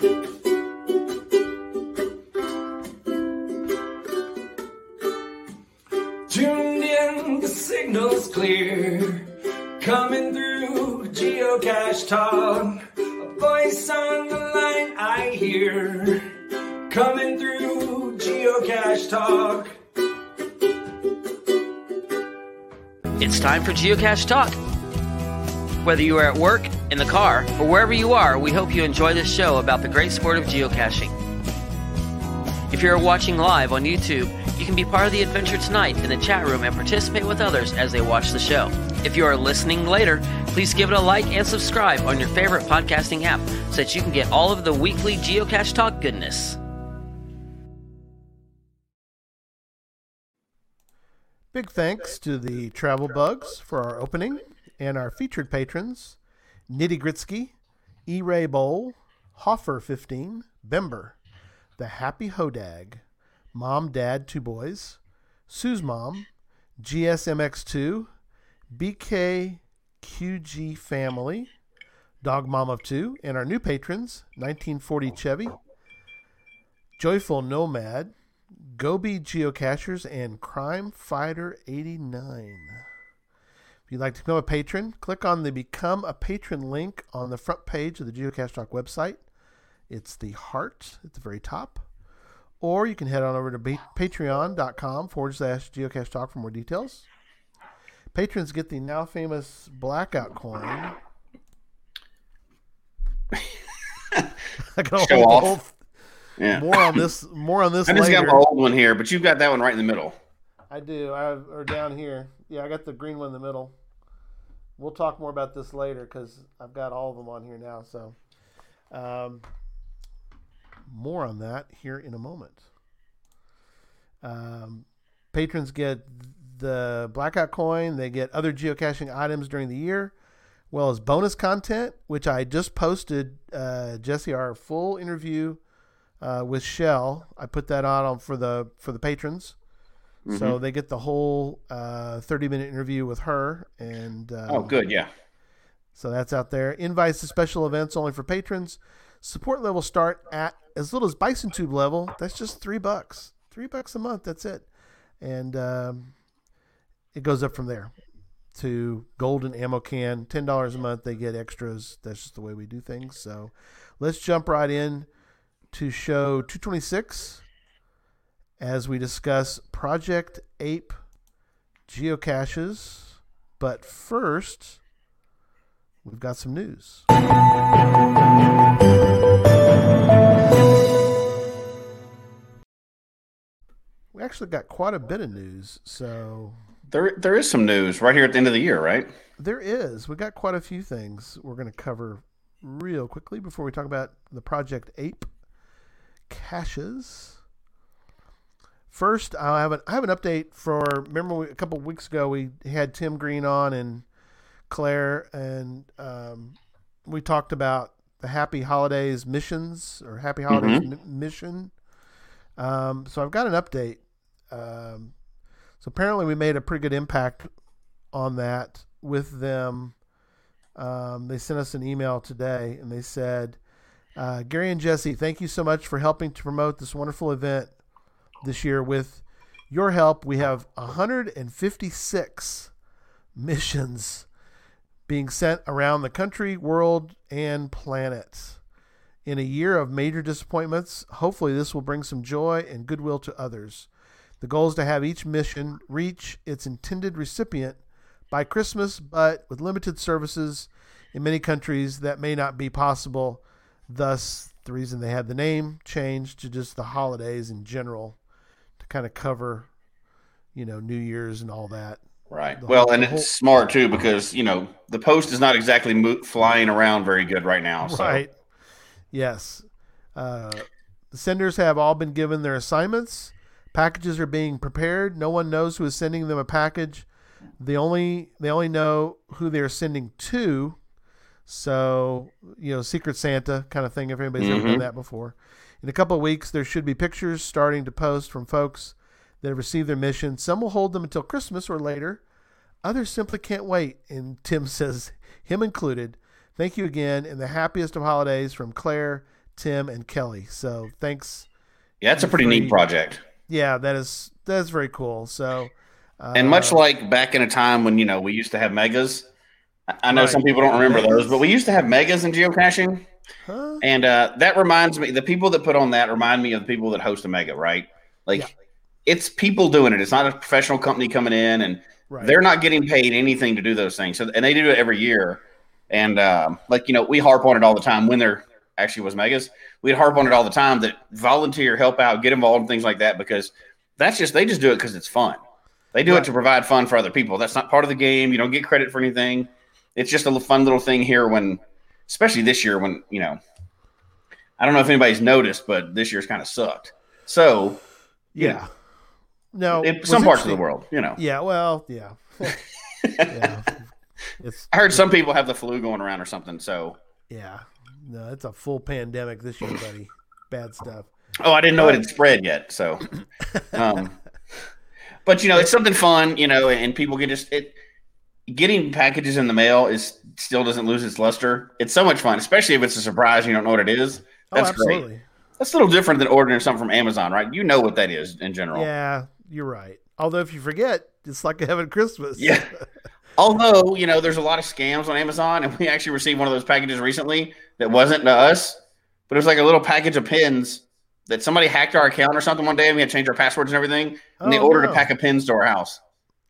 Tuned in, the signal's clear. Coming through Geocache Talk. A voice on the line I hear. Coming through Geocache Talk. It's time for Geocache Talk. Whether you are at work, in the car, or wherever you are, we hope you enjoy this show about the great sport of geocaching. If you're watching live on YouTube, you can be part of the adventure tonight in the chat room and participate with others as they watch the show. If you are listening later, please give it a like and subscribe on your favorite podcasting app so that you can get all of the weekly Geocache Talk goodness. Big thanks to the Travel Bugs for our opening and our featured patrons Nitty Gritsky, E. Ray Bowl, Hoffer 15, Bember, The Happy Hodag, Mom, Dad, Two Boys, Sue's Mom, GSMX2, BKQG Family, Dog Mom of Two, and our new patrons 1940 Chevy, Joyful Nomad, Gobi Geocachers, and Crime Fighter 89. If you'd like to become a patron, click on the Become a Patron link on the front page of the Geocache Talk website. It's the heart at the very top. Or you can head on over to patreon.com forward slash geocache talk for more details. Patrons get the now famous blackout coin. I Show off. hold- Yeah. More on this. More on this I just later. got my old one here, but you've got that one right in the middle. I do. I or down here. Yeah, I got the green one in the middle. We'll talk more about this later because I've got all of them on here now. So, um, more on that here in a moment. Um, patrons get the blackout coin. They get other geocaching items during the year, well as bonus content, which I just posted. Uh, Jesse, our full interview uh, with Shell. I put that on for the for the patrons. So they get the whole uh, 30 minute interview with her. And uh, Oh, good. Yeah. so that's out there. Invites to special events only for patrons. Support levels start at as little as Bison Tube level. That's just three bucks. Three bucks a month. That's it. And um, it goes up from there to Golden Ammo Can. $10 a month. They get extras. That's just the way we do things. So let's jump right in to show 226 as we discuss Project Ape geocaches. But first, we've got some news. We actually got quite a bit of news, so There, there is some news right here at the end of the year, right? there is. We got quite a few things we're going to cover real quickly before we talk about the Project Ape caches. First, I have an I have an update for. Remember, we, a couple of weeks ago we had Tim Green on and Claire, and um, we talked about the Happy Holidays missions or Happy Holidays mi- mission. Um, so I've got an update. Um, so apparently, we made a pretty good impact on that with them. Um, they sent us an email today, and they said, uh, "Gary and Jesse, thank you so much for helping to promote this wonderful event this year. With your help, we have 156 missions being sent around the country, world, and planet." In a year of major disappointments, hopefully this will bring some joy and goodwill to others. The goal is to have each mission reach its intended recipient by Christmas, but with limited services in many countries that may not be possible. Thus, the reason they had the name changed to just the holidays in general kind of cover, you know, New Year's and all that. Right. The well, whole- and it's whole- smart too because you know the post is not exactly mo- flying around very good right now. So. Right. Yes. Uh, the senders have all been given their assignments. Packages are being prepared. No one knows who is sending them a package. They only they only know who they're sending to. So you know, Secret Santa kind of thing. If anybody's ever done Mhm. that before, in a couple of weeks there should be pictures starting to post from folks that have received their mission. Some will hold them until Christmas or later. Others simply can't wait. And Tim says, him included. Thank you again, and the happiest of holidays from Claire, Tim and Kelly. So thanks. Yeah, it's a pretty neat project. Yeah, that is that is very cool. So uh, And much like back in a time when you know we used to have megas, I- I know Right. some people don't remember those, but we used to have megas in geocaching, huh? and uh, that reminds me. The people that put on that remind me of the people that host a mega, right? Like Yeah. it's people doing it. It's not a professional company coming in, and right. they're not getting paid anything to do those things. So, and they do it every year. And um, like you know, we harp on it all the time when there actually was megas. We'd harp on it all the time that volunteer, help out, get involved in things like that because that's just they just do it because it's fun. They do Right. it to provide fun for other people. That's not part of the game. You don't get credit for anything. It's just a fun little thing here when, especially this year when you know. I don't know if anybody's noticed, but this year's kind of sucked. So, yeah. No, in some parts of the world, you know, Yeah, well, yeah. yeah. It's I heard some people have the flu going around or something. So, yeah. No, it's a full pandemic this year, buddy. Bad stuff. Oh, I didn't know it had spread yet. So, um, but you know, it's something fun, you know, and people can just it. Getting packages in the mail is still doesn't lose its luster. It's so much fun, especially if it's a surprise. You don't know what it is. Oh, That's oh, great. That's a little different than ordering something from Amazon, right? You know what that is in general. Yeah, you're right. Although if you forget, it's like having Christmas. Yeah. Although you know, there's a lot of scams on Amazon, and we actually received one of those packages recently that wasn't to us, but it was like a little package of pins that somebody hacked our account or something one day, and we had to change our passwords and everything. And they Oh, ordered no. a pack of pins to our house.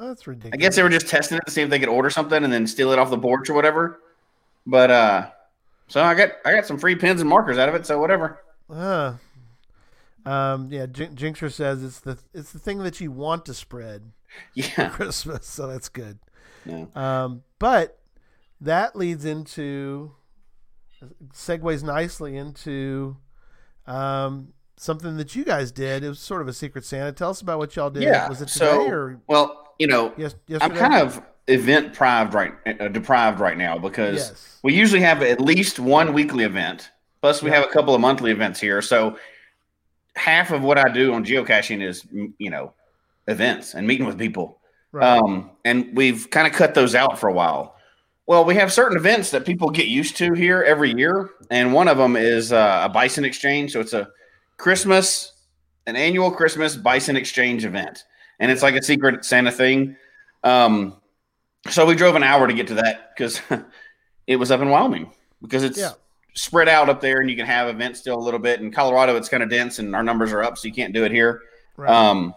That's ridiculous. I guess they were just testing it to see if they could order something and then steal it off the porch or whatever. But uh, so I got I got some free pins and markers out of it. So whatever. Uh, um, yeah, Jin- Jinxer says it's the it's the thing that you want to spread Yeah. Christmas, so that's good. Yeah. Um, but that leads into segues nicely into um, something that you guys did. It was sort of a secret Santa. Tell us about what y'all did. Yeah. Was it today so or well, you know, yes, I'm kind of event deprived right uh, deprived right now because Yes. we usually have at least one weekly event. Plus, we Yeah. have a couple of monthly events here. So half of what I do on geocaching is you know events and meeting with people. right. Um, and we've kind of cut those out for a while. Well, we have certain events that people get used to here every year, and one of them is uh, a bison exchange. So it's a Christmas, an annual Christmas bison exchange event, and it's like a secret Santa thing. Um, so we drove an hour to get to that because it was up in Wyoming because it's Yeah. spread out up there, and you can have events still a little bit. In Colorado, it's kind of dense, and our numbers are up, so you can't do it here. right. Um,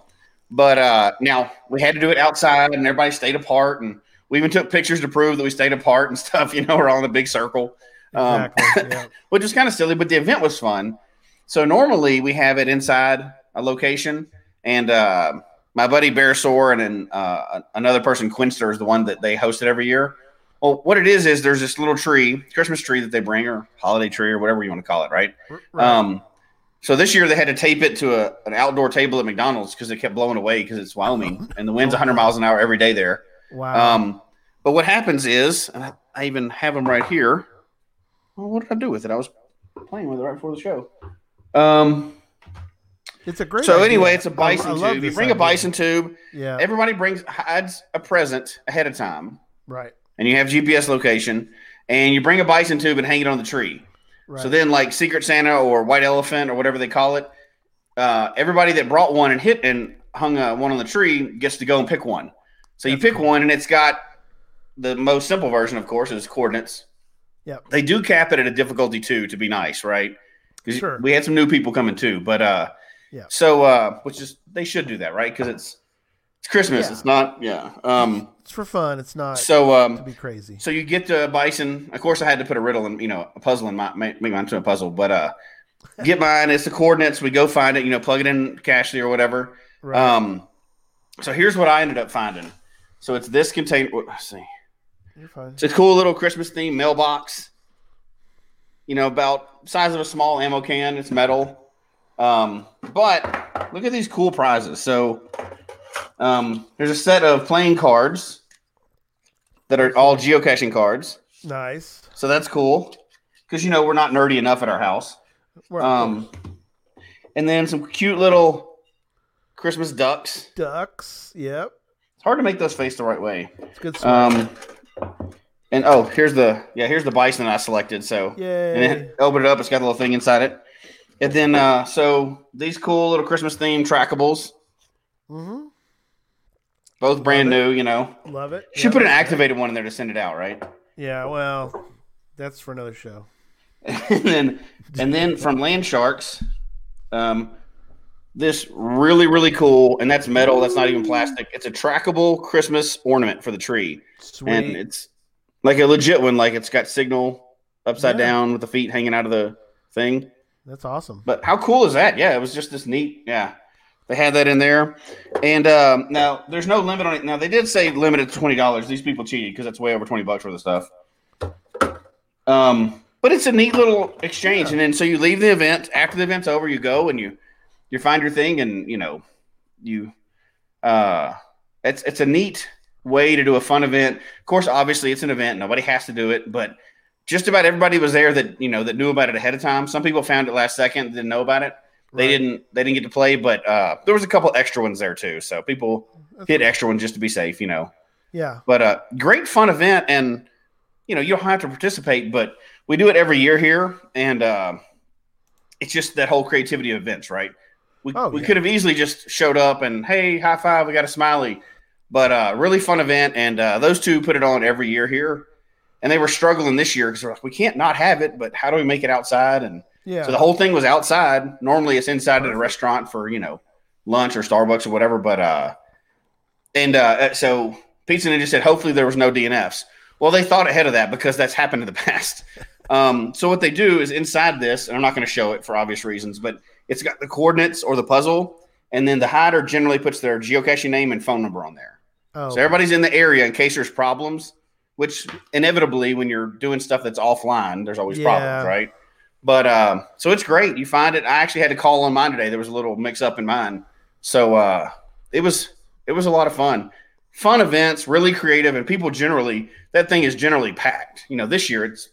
but uh, now we had to do it outside, and everybody stayed apart, and we even took pictures to prove that we stayed apart and stuff. You know, we're all in a big circle, um, exactly. yeah. which was kind of silly, but the event was fun. So normally we have it inside a location, and uh, my buddy Bear Sore and then uh, another person Quinster is the one that they host it every year. Well, what it is is there's this little tree, Christmas tree that they bring, or holiday tree, or whatever you want to call it, right? Right. Um, so this year they had to tape it to a, an outdoor table at McDonald's because it kept blowing away because it's Wyoming and the wind's 100 miles an hour every day there. wow. Um, but what happens is, and I, I even have them right here. Well, what did I do with it? I was playing with it right before the show. Um, it's a great. so idea. anyway, it's a bison love tube. You bring a bison tube. Yeah. Everybody brings hides a present ahead of time, right. and you have GPS location. And you bring a bison tube and hang it on the tree. Right. So then, like Secret Santa or White Elephant or whatever they call it, uh, everybody that brought one and hit and hung uh, one on the tree gets to go and pick one. So you pick cool. one, and it's got the most simple version, of course, is coordinates. Yep. They do cap it at a difficulty two to be nice, right? 'Cause Sure. We had some new people coming too, but uh, Yeah. So, uh, which is they should do that, right? Because it's it's Christmas. Yeah. It's not, yeah. Um, It's for fun. It's not so um, to be crazy. so you get to bison. Of course, I had to put a riddle and you know a puzzle in my make, mine to a puzzle. But uh, get mine. It's the coordinates. We go find it. You know, plug it in Cachly or whatever. Right. Um, so here's what I ended up finding. So it's this container. Let's see. You're fine. It's a cool little Christmas theme mailbox. You know, about size of a small ammo can. It's metal. Um, but look at these cool prizes. So um, there's a set of playing cards that are all geocaching cards. Nice. So that's cool because you know we're not nerdy enough at our house. Um, and then some cute little Christmas ducks. ducks. Yep. It's hard to make those face the right way. It's good stuff. Um, And oh, here's the yeah, here's the bison I selected. So yeah, and then open it up. It's got a little thing inside it. And then uh, so these cool little Christmas themed trackables, Mm-hmm. both brand Love it. new. You know, Love it. should put an activated one in there to send it out, right? Yeah, well, that's for another show. and then and then from Land Sharks, um, this really really cool, and that's metal. That's not even plastic. It's a trackable Christmas ornament for the tree, Sweet. and it's like a legit one. Like it's got signal upside Yeah. down with the feet hanging out of the thing. That's awesome. But how cool is that? Yeah, it was just this neat. Yeah, they had that in there, and um, now there's no limit on it. Now they did say limited to twenty dollars. These people cheated because that's way over twenty bucks worth of stuff. Um, but it's a neat little exchange, and then so you leave the event after the event's over, you go and you you find your thing, and you know you uh, it's it's a neat way to do a fun event. Of course, obviously it's an event; nobody has to do it, but just about everybody was there that you know that knew about it ahead of time. Some people found it last second, didn't know about it. They Right. didn't they didn't get to play, but uh, there was a couple extra ones there too. So people That's hit cool. extra ones just to be safe, you know. Yeah. But uh, great fun event, and you know you don't have to participate, but we do it every year here, and uh, it's just that whole creativity of events, right? We, Oh, we yeah. could have easily just showed up and hey, high five, we got a smiley, but uh, really fun event, and uh, those two put it on every year here, and they were struggling this year because they're like, we can't not have it, but how do we make it outside? And Yeah. so the whole thing was outside. Normally it's inside at a restaurant for, you know, lunch or Starbucks or whatever. But uh and uh so Pizza Ninja said hopefully there was no DNFs. Well, they thought ahead of that because that's happened in the past. Um, so what they do is inside this, and I'm not going to show it for obvious reasons, but it's got the coordinates or the puzzle, and then the hider generally puts their geocaching name and phone number on there. oh, So everybody's in the area in case there's problems, which inevitably when you're doing stuff that's offline, there's always Yeah. problems, right? But um, so it's great. You find it. I actually had to call on mine today. There was a little mix up in mine. So uh, it was it was a lot of fun. Fun events, really creative, and people generally that thing is generally packed. You know, this year it's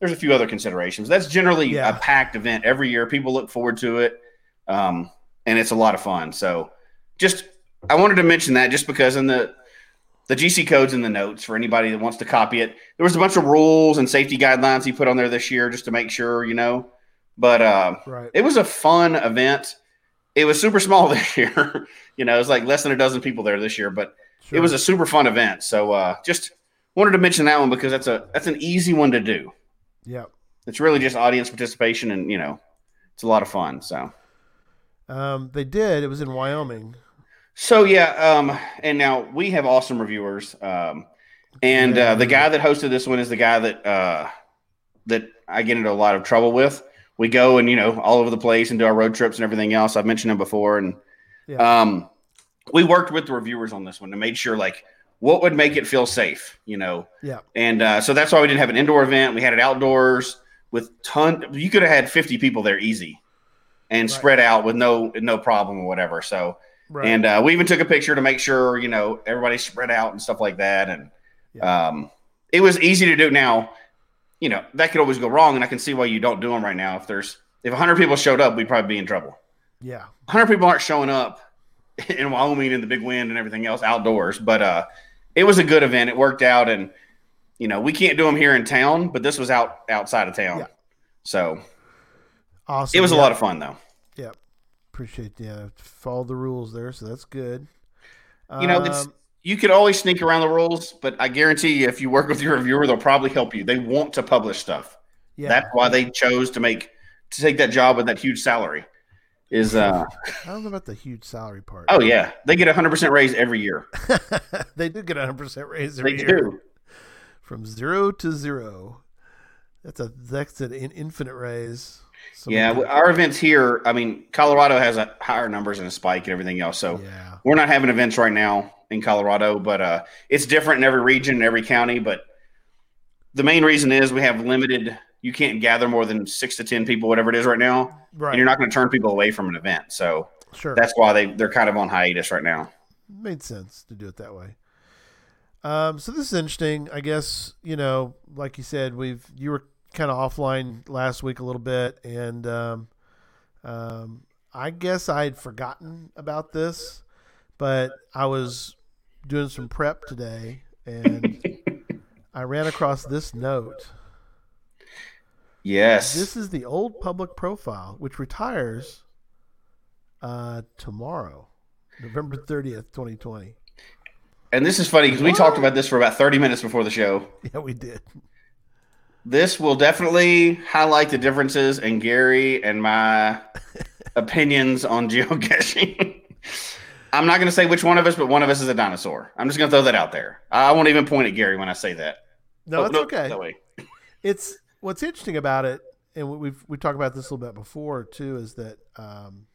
there's a few other considerations. That's generally Yeah. a packed event every year. People look forward to it, um, and it's a lot of fun. So just I wanted to mention that just because in the the GC codes in the notes for anybody that wants to copy it. There was a bunch of rules and safety guidelines he put on there this year just to make sure, you know. But uh, right. it was a fun event. It was super small this year. you know, it was like less than a dozen people there this year, but Sure. it was a super fun event. So uh, just wanted to mention that one because that's a that's an easy one to do. yeah. It's really just audience participation and you know, it's a lot of fun. So Um, they did. It was in Wyoming. So yeah, um, and now we have awesome reviewers. Um, and uh, the guy that hosted this one is the guy that uh, that I get into a lot of trouble with. We go and you know all over the place and do our road trips and everything else. I've mentioned him before, and Yeah. um, we worked with the reviewers on this one to make sure like what would make it feel safe, you know. Yeah. And uh, so that's why we didn't have an indoor event. We had it outdoors with ton. You could have had fifty people there easy, and Right. spread out with no no problem or whatever. So. Right. And uh, we even took a picture to make sure, you know, everybody's spread out and stuff like that. And um, it was easy to do. Now, you know, that could always go wrong. And I can see why you don't do them right now. If there's, if 100 people showed up, we'd probably be in trouble. yeah. 100 people aren't showing up in Wyoming in the big wind and everything else outdoors. But uh, it was a good event. It worked out. And, you know, we can't do them here in town, but this was out outside of town. Yeah. So Awesome. it was a lot of fun, though. Appreciate yeah. Follow the rules there, so that's good. You know, it's, Um, you could always sneak around the rules, but I guarantee you, if you work with your reviewer, they'll probably help you. They want to publish stuff. yeah. That's why they chose to make to take that job with that huge salary. Is uh I don't know about the huge salary part. oh yeah, they get a hundred percent raise every year. they do get a hundred percent raise They year do. from zero to zero. That's a that's an infinite raise. Some Yeah, our events here. I mean, Colorado has a higher numbers and a spike and everything else. So yeah. we're not having events right now in Colorado, but uh, it's different in every region, in every county. But the main reason is we have limited. You can't gather more than six to ten people, whatever it is right now, Right. and you're not going to turn people away from an event. So sure. that's why they they're kind of on hiatus right now. made sense to do it that way. Um, so this is interesting. I guess you know, like you said, we've you were kind of offline last week a little bit, and um, um, I guess I had forgotten about this, but I was doing some prep today, and I ran across this note. Yes. This is the old public profile, which retires uh, tomorrow, November 30th, 2020. and this is funny because we talked about this for about 30 minutes before the show. Yeah, we did. This will definitely highlight the differences in Gary and my opinions on geocaching. I'm not going to say which one of us, but one of us is a dinosaur. I'm just going to throw that out there. I won't even point at Gary when I say that. No, Oh, it's okay. That way. It's what's interesting about it, and we- we've we talked about this a little bit before too, is that um,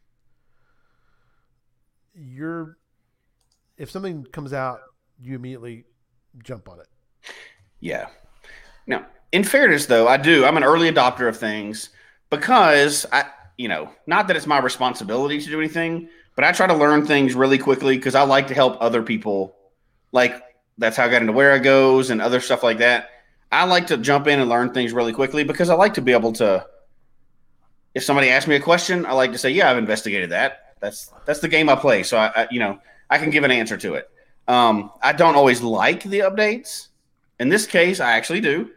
you're if something comes out, you immediately jump on it. Yeah. Now, in fairness, though, I do. I'm an early adopter of things because I, you know, not that it's my responsibility to do anything, but I try to learn things really quickly because I like to help other people. Like that's how I got into Wherigos and other stuff like that. I like to jump in and learn things really quickly because I like to be able to. If somebody asks me a question, I like to say, "Yeah, I've investigated that." That's that's the game I play, so I, I you know I can give an answer to it. Um, I don't always like the updates. In this case, I actually do.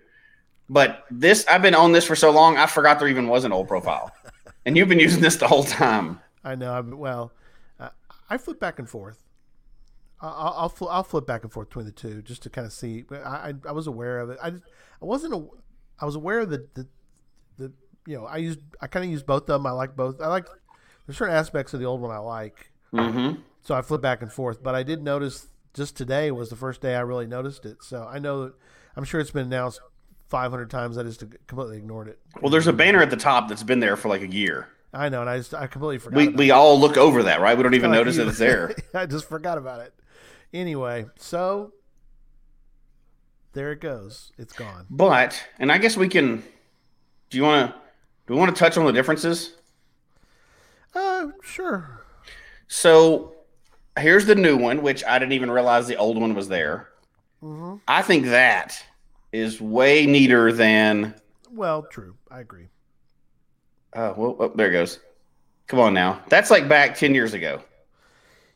But this, I've been on this for so long, I forgot there even was an old profile. and you've been using this the whole time. I know. I, well, uh, I flip back and forth. I- I'll I'll, fl- I'll flip back and forth between the two just to kind of see. I, I, I was aware of it. I, I wasn't. A, I was aware of the, the the you know I used I kind of used both of them. I like both. I like there's certain aspects of the old one I like. Mm-hmm. So I flip back and forth. But I did notice just today was the first day I really noticed it. So I know I'm sure it's been announced 500 times. I just completely ignored it. Well, there's a banner at the top that's been there for like a year. I know, and I just I completely forgot. We, we all look over that, right? We don't even like notice you. that it's there. I just forgot about it. Anyway, so there it goes. It's gone. But, and I guess we can. Do you want to? Do we want to touch on the differences? Uh, sure. So here's the new one, which I didn't even realize the old one was there. hmm I think that is way neater than. Well, true. I agree. Oh, well, oh, there it goes. Come on now. That's like back 10 years ago.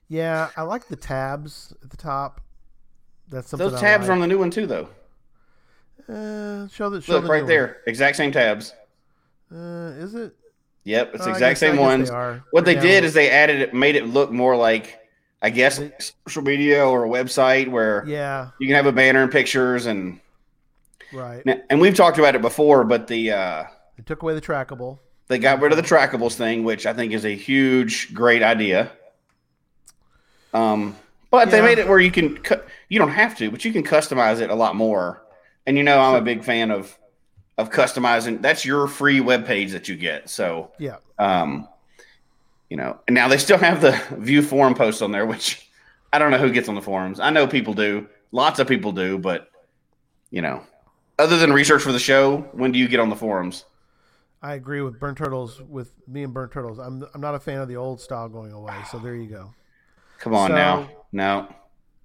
Yeah, I like the tabs at the top. That's something. Those tabs are on the new one too, though. Uh, show the show Look the right there. Exact same tabs. Uh, is it? Yep, it's Oh, the exact guess- same ones. They. What they They're did is they added it, made it look more like, I guess, social media or a website where Yeah. you can have a banner and pictures and Right. and we've talked about it before, but the uh, They took away the trackable. they got rid of the trackables thing, which I think is a huge, great idea. Um, but they made it where you can cu- you don't have to, but you can customize it a lot more. And you know, I'm a big fan of of customizing. That's your free web page that you get. So Yeah. um, you know, and now they still have the view forum posts on there, which I don't know who gets on the forums. I know people do, lots of people do, but you know, other than research for the show, when do you get on the forums? I agree with Burn Turtles. With me and Burn Turtles, I'm I'm not a fan of the old style going away. So there you go. Come on So, now, no,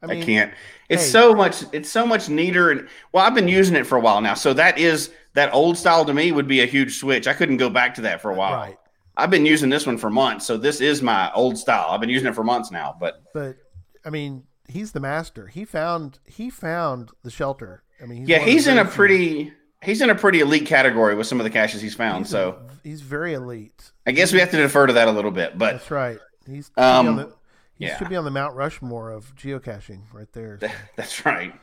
I, I, can't. It's hey. so much. It's so much neater, and well, I've been using it for a while now. So that is that old style to me would be a huge switch. I couldn't go back to that for a while. Right. I've been using this one for months, so this is my old style. I've been using it for months now, but But I mean, he's the master. He found he found the shelter. I mean, he's yeah, one of the he's in a pretty he's in a pretty elite category with some of the caches he's found. he's so a- he's very elite. I guess we have to defer to that a little bit, but That's right. He's Um, the, he yeah. should be on the Mount Rushmore of geocaching right there. that's right.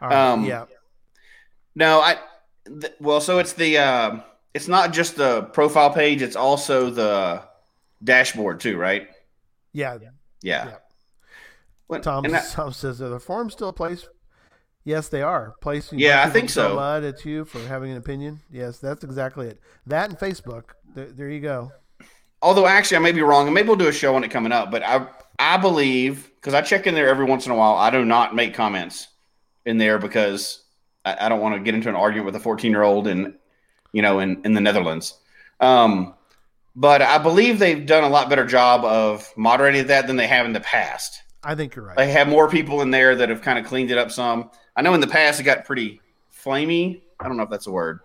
Right, um, yeah, No, I th- well, so it's the uh, it's not just the profile page; it's also the dashboard too, right? yeah. Yeah. Yeah. What- Tom, that- Tom says, "Are the forums still a place?" Yes, they are. Placing Yeah, I think so. Mud at you for having an opinion. Yes, that's exactly it. That and Facebook. There, there you go. although actually I may be wrong, and maybe we'll do a show on it coming up. But I I believe because I check in there every once in a while. I do not make comments in there because I, I don't want to get into an argument with a 14 year old in you know in in the Netherlands. Um, but I believe they've done a lot better job of moderating that than they have in the past. I think you're right. They have more people in there that have kind of cleaned it up some. I know in the past it got pretty flamey. I don't know if that's a word.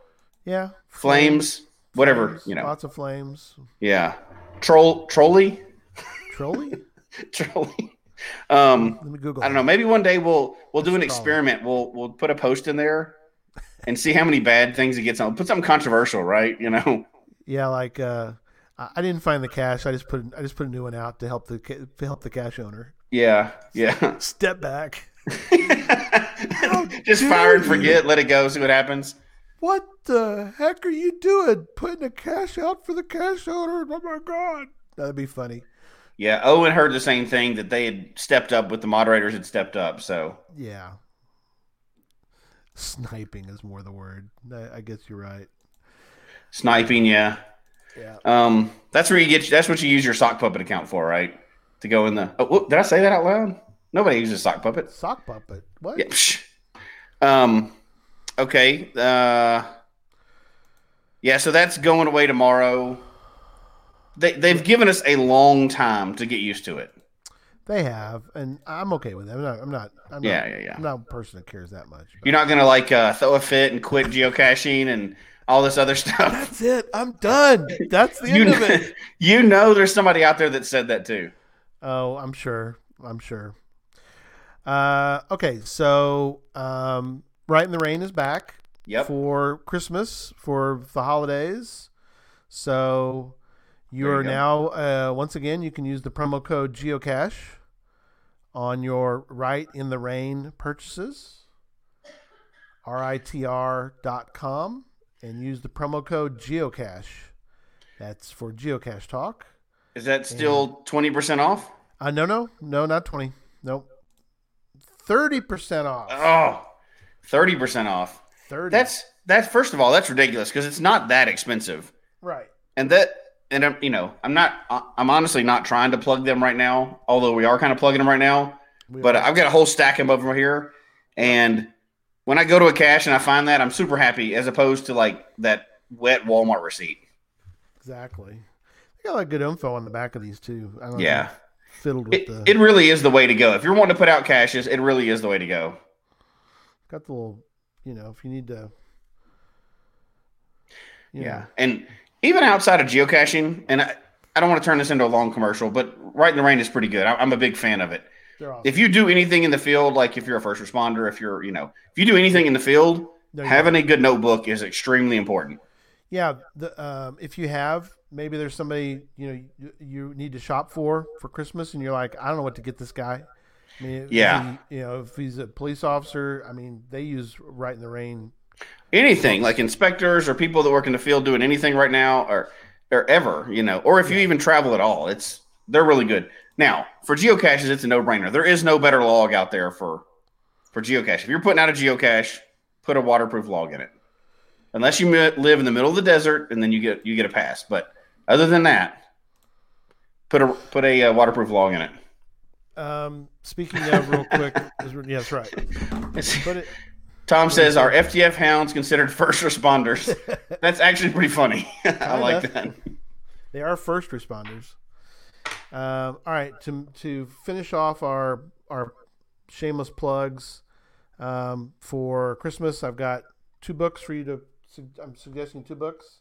yeah, Flames, whatever, Flames, you know. lots of flames. Yeah. Troll trolley? Trolley. trolley. Um Let me Google. I don't know. Maybe one day we'll we'll do an experiment. We'll we'll put a post in there and see how many bad things it gets on. Put something controversial, right? You know. Yeah, like uh, I I didn't find the cache. I just put I just put a new one out to help the to help the cache owner. Yeah, yeah. Step back. Just fire and forget. Let it go. See what happens. What the heck are you doing? Putting the cache out for the cache owner? Oh my god, that'd be funny. Yeah, Owen heard the same thing that they had stepped up with the moderators had stepped up. So Yeah. Sniping is more the word. I, I guess you're right. sniping, yeah. Yeah. Um, that's where you get. That's what you use your sock puppet account for, right? To go in the. Oh, whoop, did I say that out loud? Nobody uses sock puppet. Sock puppet. What? Yeah. psh. Um. Okay. Uh. Yeah. So that's going away tomorrow. They they've given us a long time to get used to it. They have, and I'm okay with it. I'm not. I'm not. I'm Yeah, not, yeah, yeah. I'm not a person that cares that much. You're not gonna like uh, throw a fit and quit geocaching and all this other stuff. That's it. I'm done. That's the You end of it. you know, there's somebody out there that said that too. Oh, I'm sure. I'm sure. Uh, okay, so um, Rite in the Rain is back Yep. for Christmas for the holidays. So you are now uh, once again you can use the promo code geocache on your Rite in the Rain purchases. RITR dot com and use the promo code geocache. That's for geocache talk. Is that still twenty percent off? Uh, no, no, no, not 20. Nope. 30% off. Oh, 30 percent off. 30. That's that's first of all, that's ridiculous because it's not that expensive. right. And that and I'm you know, I'm not I'm honestly not trying to plug them right now, although we are kind of plugging them right now. We But are- I've got a whole stack of them over here. And when I go to a cache and I find that, I'm super happy as opposed to like that wet Walmart receipt. exactly. They got a lot of good info on the back of these, too. Know Yeah. you Fiddled with It, the. it really is the way to go. If you're wanting to put out caches, it really is the way to go. got the little, you know, if you need to. you Yeah. know, And even outside of geocaching, and I, I don't want to turn this into a long commercial, but Rite in the Rain is pretty good. I, I'm a big fan of it. awesome. If you do anything in the field, like if you're a first responder, if you're, you know, if you do anything in the field, you having a good notebook is extremely important. Yeah, the, um, if you have maybe there's somebody you know you, you need to shop for for Christmas, and you're like, I don't know what to get this guy. I mean, Yeah. he- you know, if he's a police officer, I mean, they use Rite in the Rain. Anything like inspectors or people that work in the field doing anything right now or or ever, you know, or if you even travel at all, it's they're really good. Now, for geocaches, it's a no-brainer. There is no better log out there for for geocache. If you're putting out a geocache, put a waterproof log in it. Unless you live in the middle of the desert, and then you get you get a pass. But other than that, put a put a uh, waterproof log in it. Um, speaking of real quick, is, yeah, that's right. Put it. Tom says, "Are FTF hounds considered first responders?" That's actually pretty funny. I like that. They are first responders. Um, all right, to to finish off our our shameless plugs um, for Christmas, I've got two books for you to. I'm suggesting two books.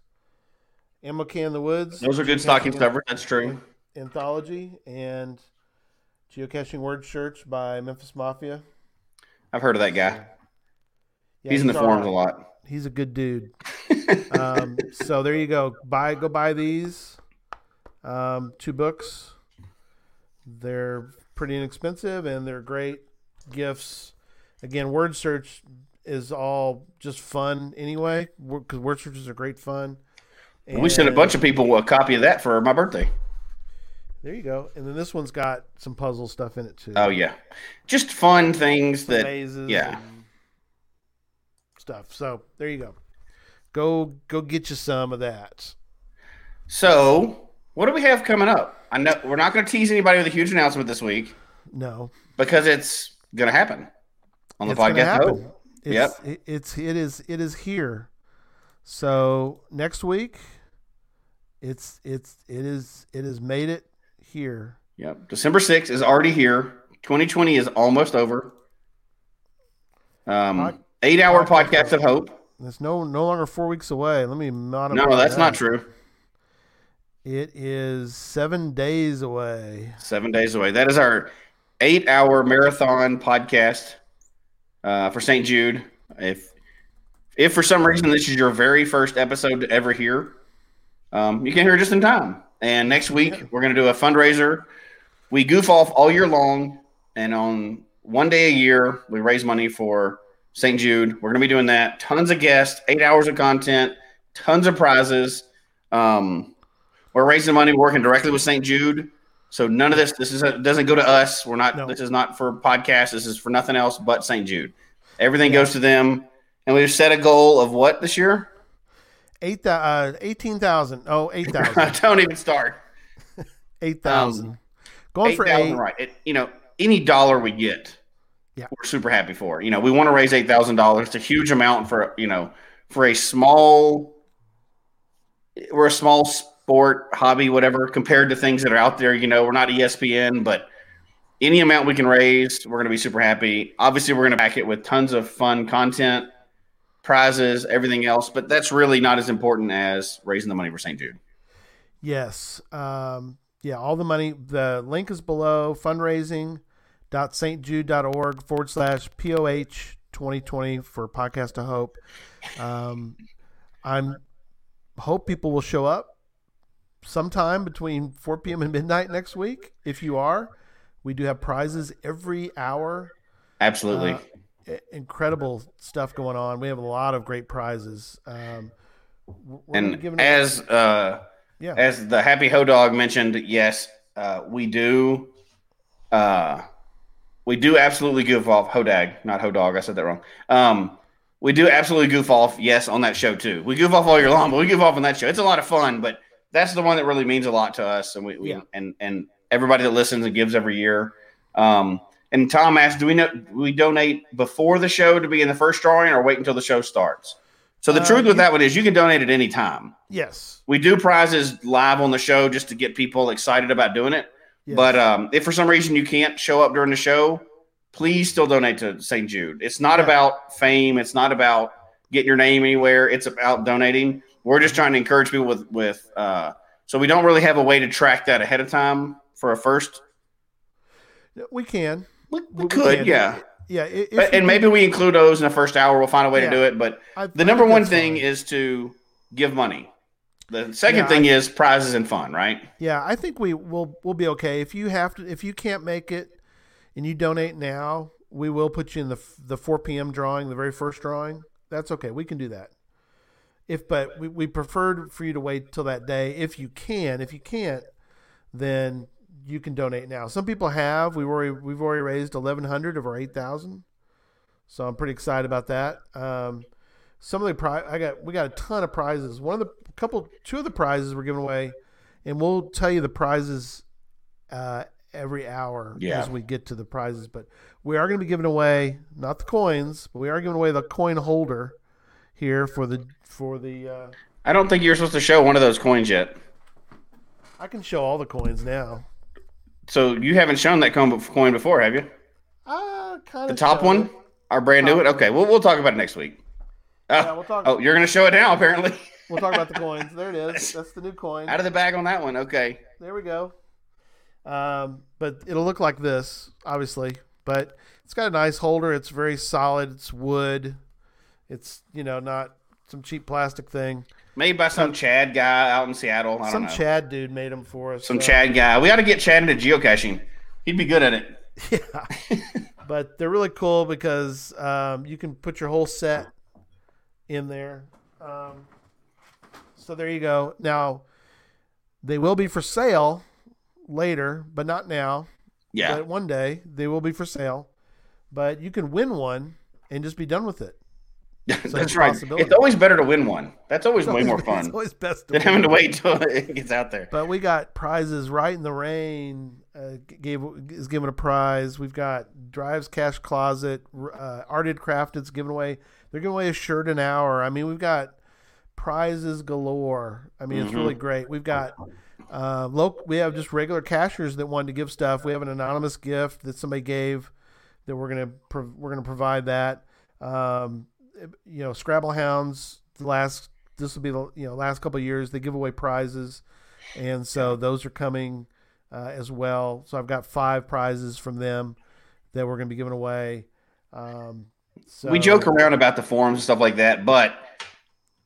Can in the Woods. Those are good stocking stuffers. That's true. Anthology and Geocaching Word Search by Memphis Mafia. I've heard of that guy. Yeah, he's in the forums right. a lot. He's a good dude. um, so there you go. Buy go buy these. Um, two books. They're pretty inexpensive and they're great gifts. Again, word search is all just fun anyway because word searches are great fun. We sent a bunch of people a copy of that for my birthday. There you go. And then this one's got some puzzle stuff in it too. Oh yeah, just fun things that. yeah. stuff. So there you go. Go go get you some of that. So, what do we have coming up? I know we're not going to tease anybody with a huge announcement this week No, because it's going to happen on the it's podcast. happen. It's, Yep. it, it's it is it is here. So next week, it's it's it is it has made it here. Yep. December 6th is already here. 2020 is almost over. Um, Pod- eight hour podcast podcast of hope. It's no no longer four weeks away. Let me modify. No, that's not true. It is seven days away. Seven days away. That is our eight hour marathon podcast uh, for St. Jude. If If for some reason this is your very first episode to ever hear, um, you can hear just in time. And next week we're going to do a fundraiser. We goof off all year long, and on one day a year we raise money for St. Jude. We're going to be doing that. Tons of guests, eight hours of content, tons of prizes. Um, we're raising money, working directly with St. Jude. So none of this this is doesn't go to us. We're not. No. This is not for podcasts. This is for nothing else but St. Jude. Everything goes to them. And we've set a goal of what this year? Eight uh, eighteen thousand. Oh, eight thousand. Don't even start. Eight thousand. Going Eight for thousand, eight. right? It, you know, any dollar we get, Yeah. we're super happy for. You know, we want to raise eight thousand dollars. It's a huge amount for you know for a small. We're a small sport hobby, whatever, compared to things that are out there. You know, we're not ESPN, but any amount we can raise, we're going to be super happy. Obviously, we're going to back it with tons of fun content, prizes, everything else. But that's really not as important as raising the money for St. Jude. Yes. Um, yeah, all the money. The link is below fundraising.stjude.org forward slash POH 2020 for Podcast to Hope. Um, I'm hope people will show up sometime between 4 p.m. and midnight next week. If you are, we do have prizes every hour. Absolutely. Uh, incredible stuff going on. We have a lot of great prizes. Um, and as uh, yeah, as the happy ho dog mentioned, yes, uh, we do. Uh, we do absolutely goof off hodag, not ho dog. I said that wrong. Um, we do absolutely goof off. Yes, on that show too. We goof off all year long, but we goof off on that show. It's a lot of fun, but that's the one that really means a lot to us, and we, we Yeah. and and everybody that listens and gives every year. Um, and Tom asked, "Do we know do we donate before the show to be in the first drawing, or wait until the show starts?" So the Uh, truth with that one is, you can donate at any time. yes. We do prizes live on the show just to get people excited about doing it. yes. But um, if for some reason you can't show up during the show, please still donate to St. Jude. It's not Yeah. about fame. It's not about getting your name anywhere. It's about donating. We're just trying to encourage people with with. Uh, so we don't really have a way to track that ahead of time for a first. we can. We, We- we could, can. yeah. Yeah, if and maybe we include those in the first hour. We'll find a way Yeah. to do it. But I- the number one thing fine. is to give money. The second Yeah, thing I- is prizes and fun, right? Yeah, I think we will we'll be okay. If you have to if you can't make it and you donate now, we will put you in the the 4 p.m. drawing, the very first drawing. That's okay. We can do that. If but we, we preferred for you to wait till that day if you can. If you can't, then you can donate now. Some people have. We've already we've already raised 1100 of our 8000. So I'm pretty excited about that. Um, some of the pri- I got we got a ton of prizes. One of the couple two of the prizes we're giving away, and we'll tell you the prizes uh, every hour Yeah. as we get to the prizes. But we are going to be giving away not the coins, but we are giving away the coin holder here for the for the. Uh, I don't think you're supposed to show one of those coins yet. I can show all the coins now. So you haven't shown that coin coin before, have you? Uh, kind The top one, our brand new one. Okay, we'll we'll talk about it next week. Oh, Yeah, we'll talk- oh, you're gonna show it now, apparently. We'll talk about the coins. There it is. That's the new coin. Out of the bag on that one. Okay. There we go. Um, but it'll look like this, obviously. But it's got a nice holder. It's very solid. It's wood. It's you know not some cheap plastic thing. Made by some Chad guy out in Seattle. I Some don't know. Chad dude made them for us. some so- Chad guy. We ought to get Chad into geocaching. He'd be good at it. Yeah. but they're really cool because um, you can put your whole set in there. Um, so there you go. Now they will be for sale later, but not now. Yeah. But one day they will be for sale. But you can win one and just be done with it. It's That's right. It's always better to win one. That's always way more fun. It's always best to than having to wait till it gets out there. But we got prizes. Rite in the Rain uh, gave is given a prize. We've got drives cash closet. Uh, Arted Crafted's giving away. They're giving away a shirt an hour. I mean, we've got prizes galore. I mean, it's really great. We've got uh, local. We have just regular cachers that wanted to give stuff. We have an anonymous gift that somebody gave that we're gonna pro- we're gonna provide that. Um, you know, Scrabble Hounds. The last this will be the you know last couple of years they give away prizes, and so those are coming uh, as well. So I've got five prizes from them that we're gonna be giving away. Um, So, we joke around about the forums and stuff like that, but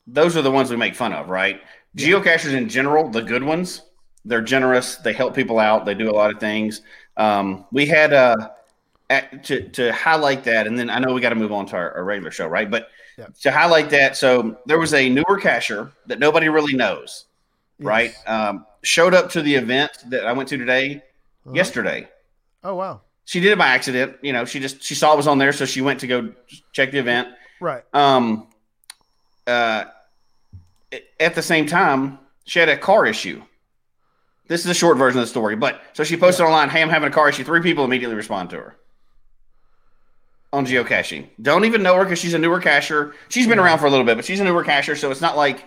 those are the ones we make fun of, right? Geocachers in general, the good ones, they're generous. They help people out. They do a lot of things. Um, we had uh, at, to to highlight that, and then I know we got to move on to our, our regular show, right? But Yeah. to highlight that, so there was a newer cacher that nobody really knows, Yes. right? Um, showed up to the event that I went to today, Uh-huh. yesterday. Oh wow. She did it by accident. You know, she just she saw it was on there, so she went to go check the event. Right. Um, uh, at the same time, she had a car issue. This is a short version of the story, but so she posted online, "Hey, I'm having a car issue." Three people immediately respond to her on geocaching. Don't even know her because she's a newer cacher. She's been around for a little bit, but she's a newer cacher, so it's not like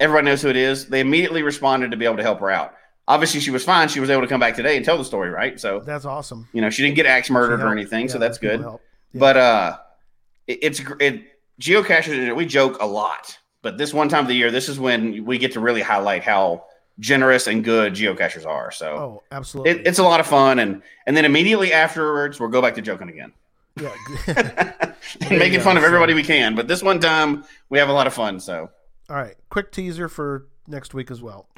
everybody knows who it is. They immediately responded to be able to help her out. Obviously, she was fine. She was able to come back today and tell the story, right? So That's awesome. you know, she didn't get axe murdered or anything, so that's good. Yeah. But uh, it, it's it geocachers. We joke a lot, but this one time of the year, this is when we get to really highlight how generous and good geocachers are. So Oh, absolutely. it, it's a lot of fun, and and then immediately afterwards, we'll go back to joking again yeah. and you making go, fun of so- everybody we can. But this one time, we have a lot of fun. So All right. Quick teaser for next week as well.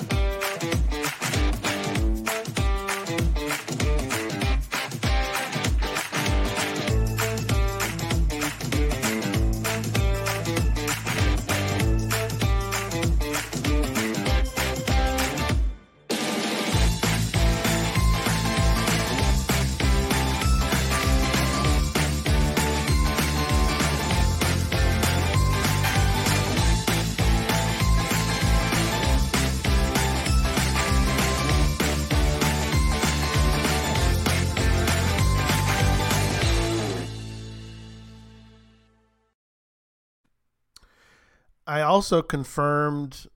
I also confirmed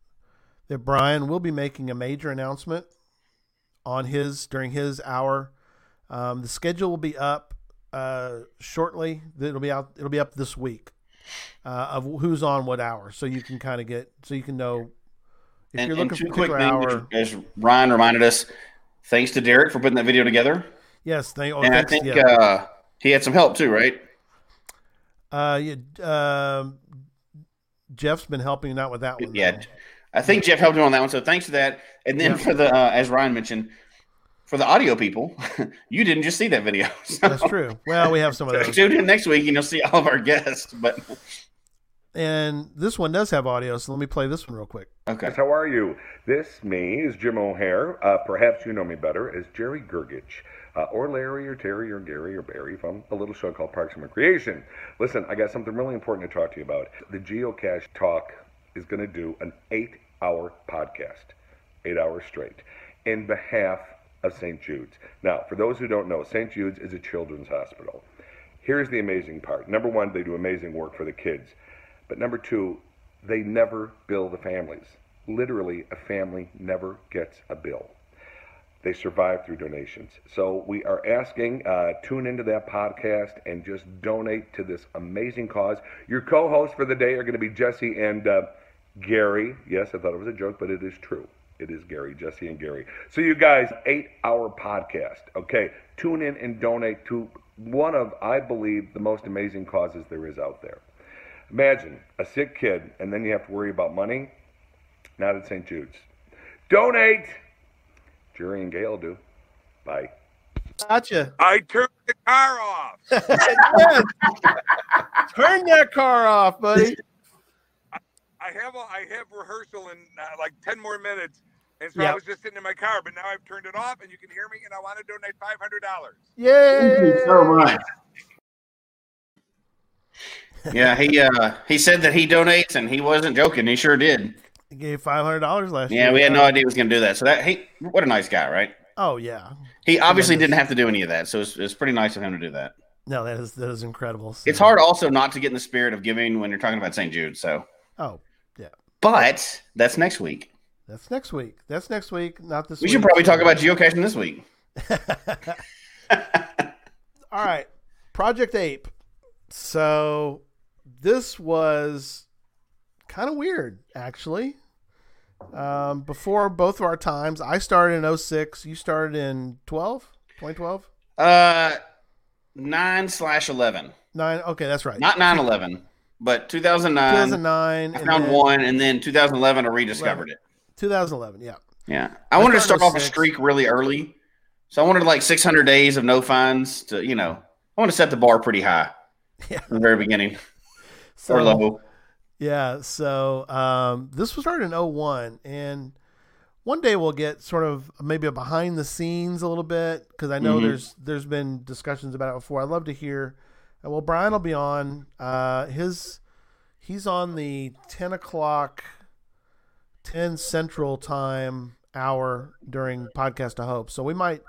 that Brian will be making a major announcement on his during his hour. Um, the schedule will be up uh, shortly. It'll be out. It'll be up this week uh, of who's on what hour, so you can kind of get so you can know if and, you're looking for a quick things, hour. as Ryan reminded us. Thanks to Derek for putting that video together, Yes, thank. Oh, and I think yeah. uh, he had some help too, right? Uh, yeah, um, Jeff's been helping out with that one. Yeah, though. I think Jeff helped him on that one. So thanks for that. And then Yeah. for the, uh, as Ryan mentioned, for the audio people, you didn't just see that video. So that's true. Well, we have some of those, tune in next week and you'll see all of our guests. But and this one does have audio. So let me play this one real quick. okay, How are you? This me is Jim O'Heir. Uh, perhaps you know me better as Jerry Gergich, uh, or Larry, or Terry, or Gary, or Barry from a little show called Parks and Recreation. Listen, I got something really important to talk to you about. The Geocache Talk is going to do an eight-hour podcast, eight hours straight, in behalf of St. Jude's. Now, for those who don't know, St. Jude's is a children's hospital. Here's the amazing part. Number one, they do amazing work for the kids. But number two, they never bill the families. Literally, a family never gets a bill. They survive through donations. So we are asking, uh, tune into that podcast and just donate to this amazing cause. Your co-hosts for the day are going to be Jesse and uh, Gary. Yes, I thought it was a joke, but it is true. It is Gary, Jesse, and Gary. So you guys, eight-hour podcast. Okay, tune in and donate to one of, I believe, the most amazing causes there is out there. Imagine a sick kid, and then you have to worry about money. Not at St. Jude's. Donate. Jerry and Gail do. Bye. Gotcha. I turned the car off. Turn that car off, buddy. I have a, I have rehearsal in uh, like ten more minutes, and so Yeah. I was just sitting in my car. But now I've turned it off, and you can hear me. And I want to donate five hundred dollars. Yay! Thank you So much. yeah, he uh, he said that he donates, and he wasn't joking. He sure did. Gave five hundred dollars last year. Yeah, we had no uh, idea he was going to do that. So that he, what a nice guy, right? Oh yeah. He obviously didn't have to do any of that, so it's, it's pretty nice of him to do that. No, that is that is incredible. So- It's hard also not to get in the spirit of giving when you're talking about St. Jude. So, Oh, yeah. but that's next week. That's next week. That's next week, not this week. We week. should probably talk about geocaching this week. All right. Project Ape. So this was kind of weird, actually. Um, before both of our times, I started in 06. You started in 12? 2012? Uh, nine slash eleven. Nine. Okay, that's right. Not 9 11, but 2009. 2009. I and found then- one, and then 2011, I rediscovered it. 2011. Yeah. Yeah. I wanted to start off a streak really early. So I wanted like 600 days of no fines to, you know, I want to set the bar pretty high Yeah. from the very beginning So, or low. Yeah. So um, this was started in 01. And one day we'll get sort of maybe a behind the scenes a little bit because I know Mhm. there's there's been discussions about it before. I'd love to hear. uh, Well, Brian will be on. Uh, his he's on the 10 o'clock, 10 Central Time hour during Podcast of Hope. So we might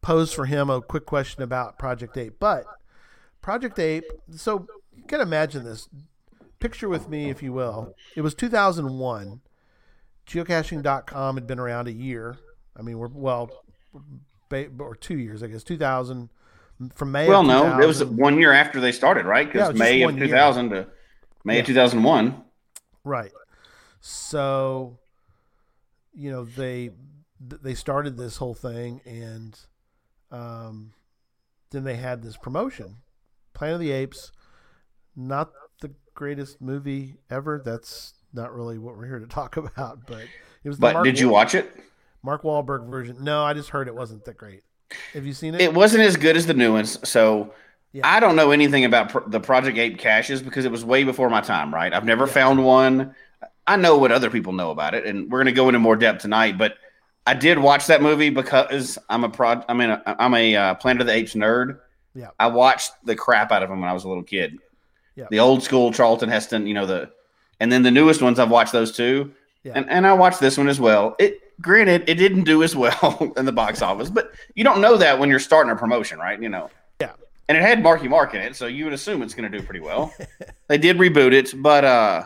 pose for him a quick question about Project Ape. But Project Ape, so you can imagine this. Picture with me, if you will. It was 2001. Geocaching.com had been around a year. I mean, we're, well, or two years, I guess. 2000, from May Well, no, it was one year after they started, right? Yeah, Because just May of one year. 2000 to May Yeah. of 2001. Right. So, you know, they they started this whole thing, and um, then they had this promotion, Planet of the Apes. Not greatest movie ever. That's not really what we're here to talk about. But it was. the But Mark did you Wa- watch it? Mark Wahlberg version? No, I just heard it wasn't that great. Have you seen it? It wasn't as good as the new ones. So Yeah. I don't know anything about the Project Ape caches because it was way before my time, right? I've never found one. I know what other people know about it, and we're going to go into more depth tonight. But I did watch that movie because I'm a prod. I mean, I'm a uh, Planet of the Apes nerd. Yeah. I watched the crap out of them when I was a little kid. Yeah. The old school Charlton Heston, you know the, and then the newest ones I've watched those too, Yeah. and and I watched this one as well. It granted it didn't do as well in the box office, but you don't know that when you're starting a promotion, right? You know. Yeah. And it had Marky Mark in it, so you would assume it's going to do pretty well. they did reboot it, but uh,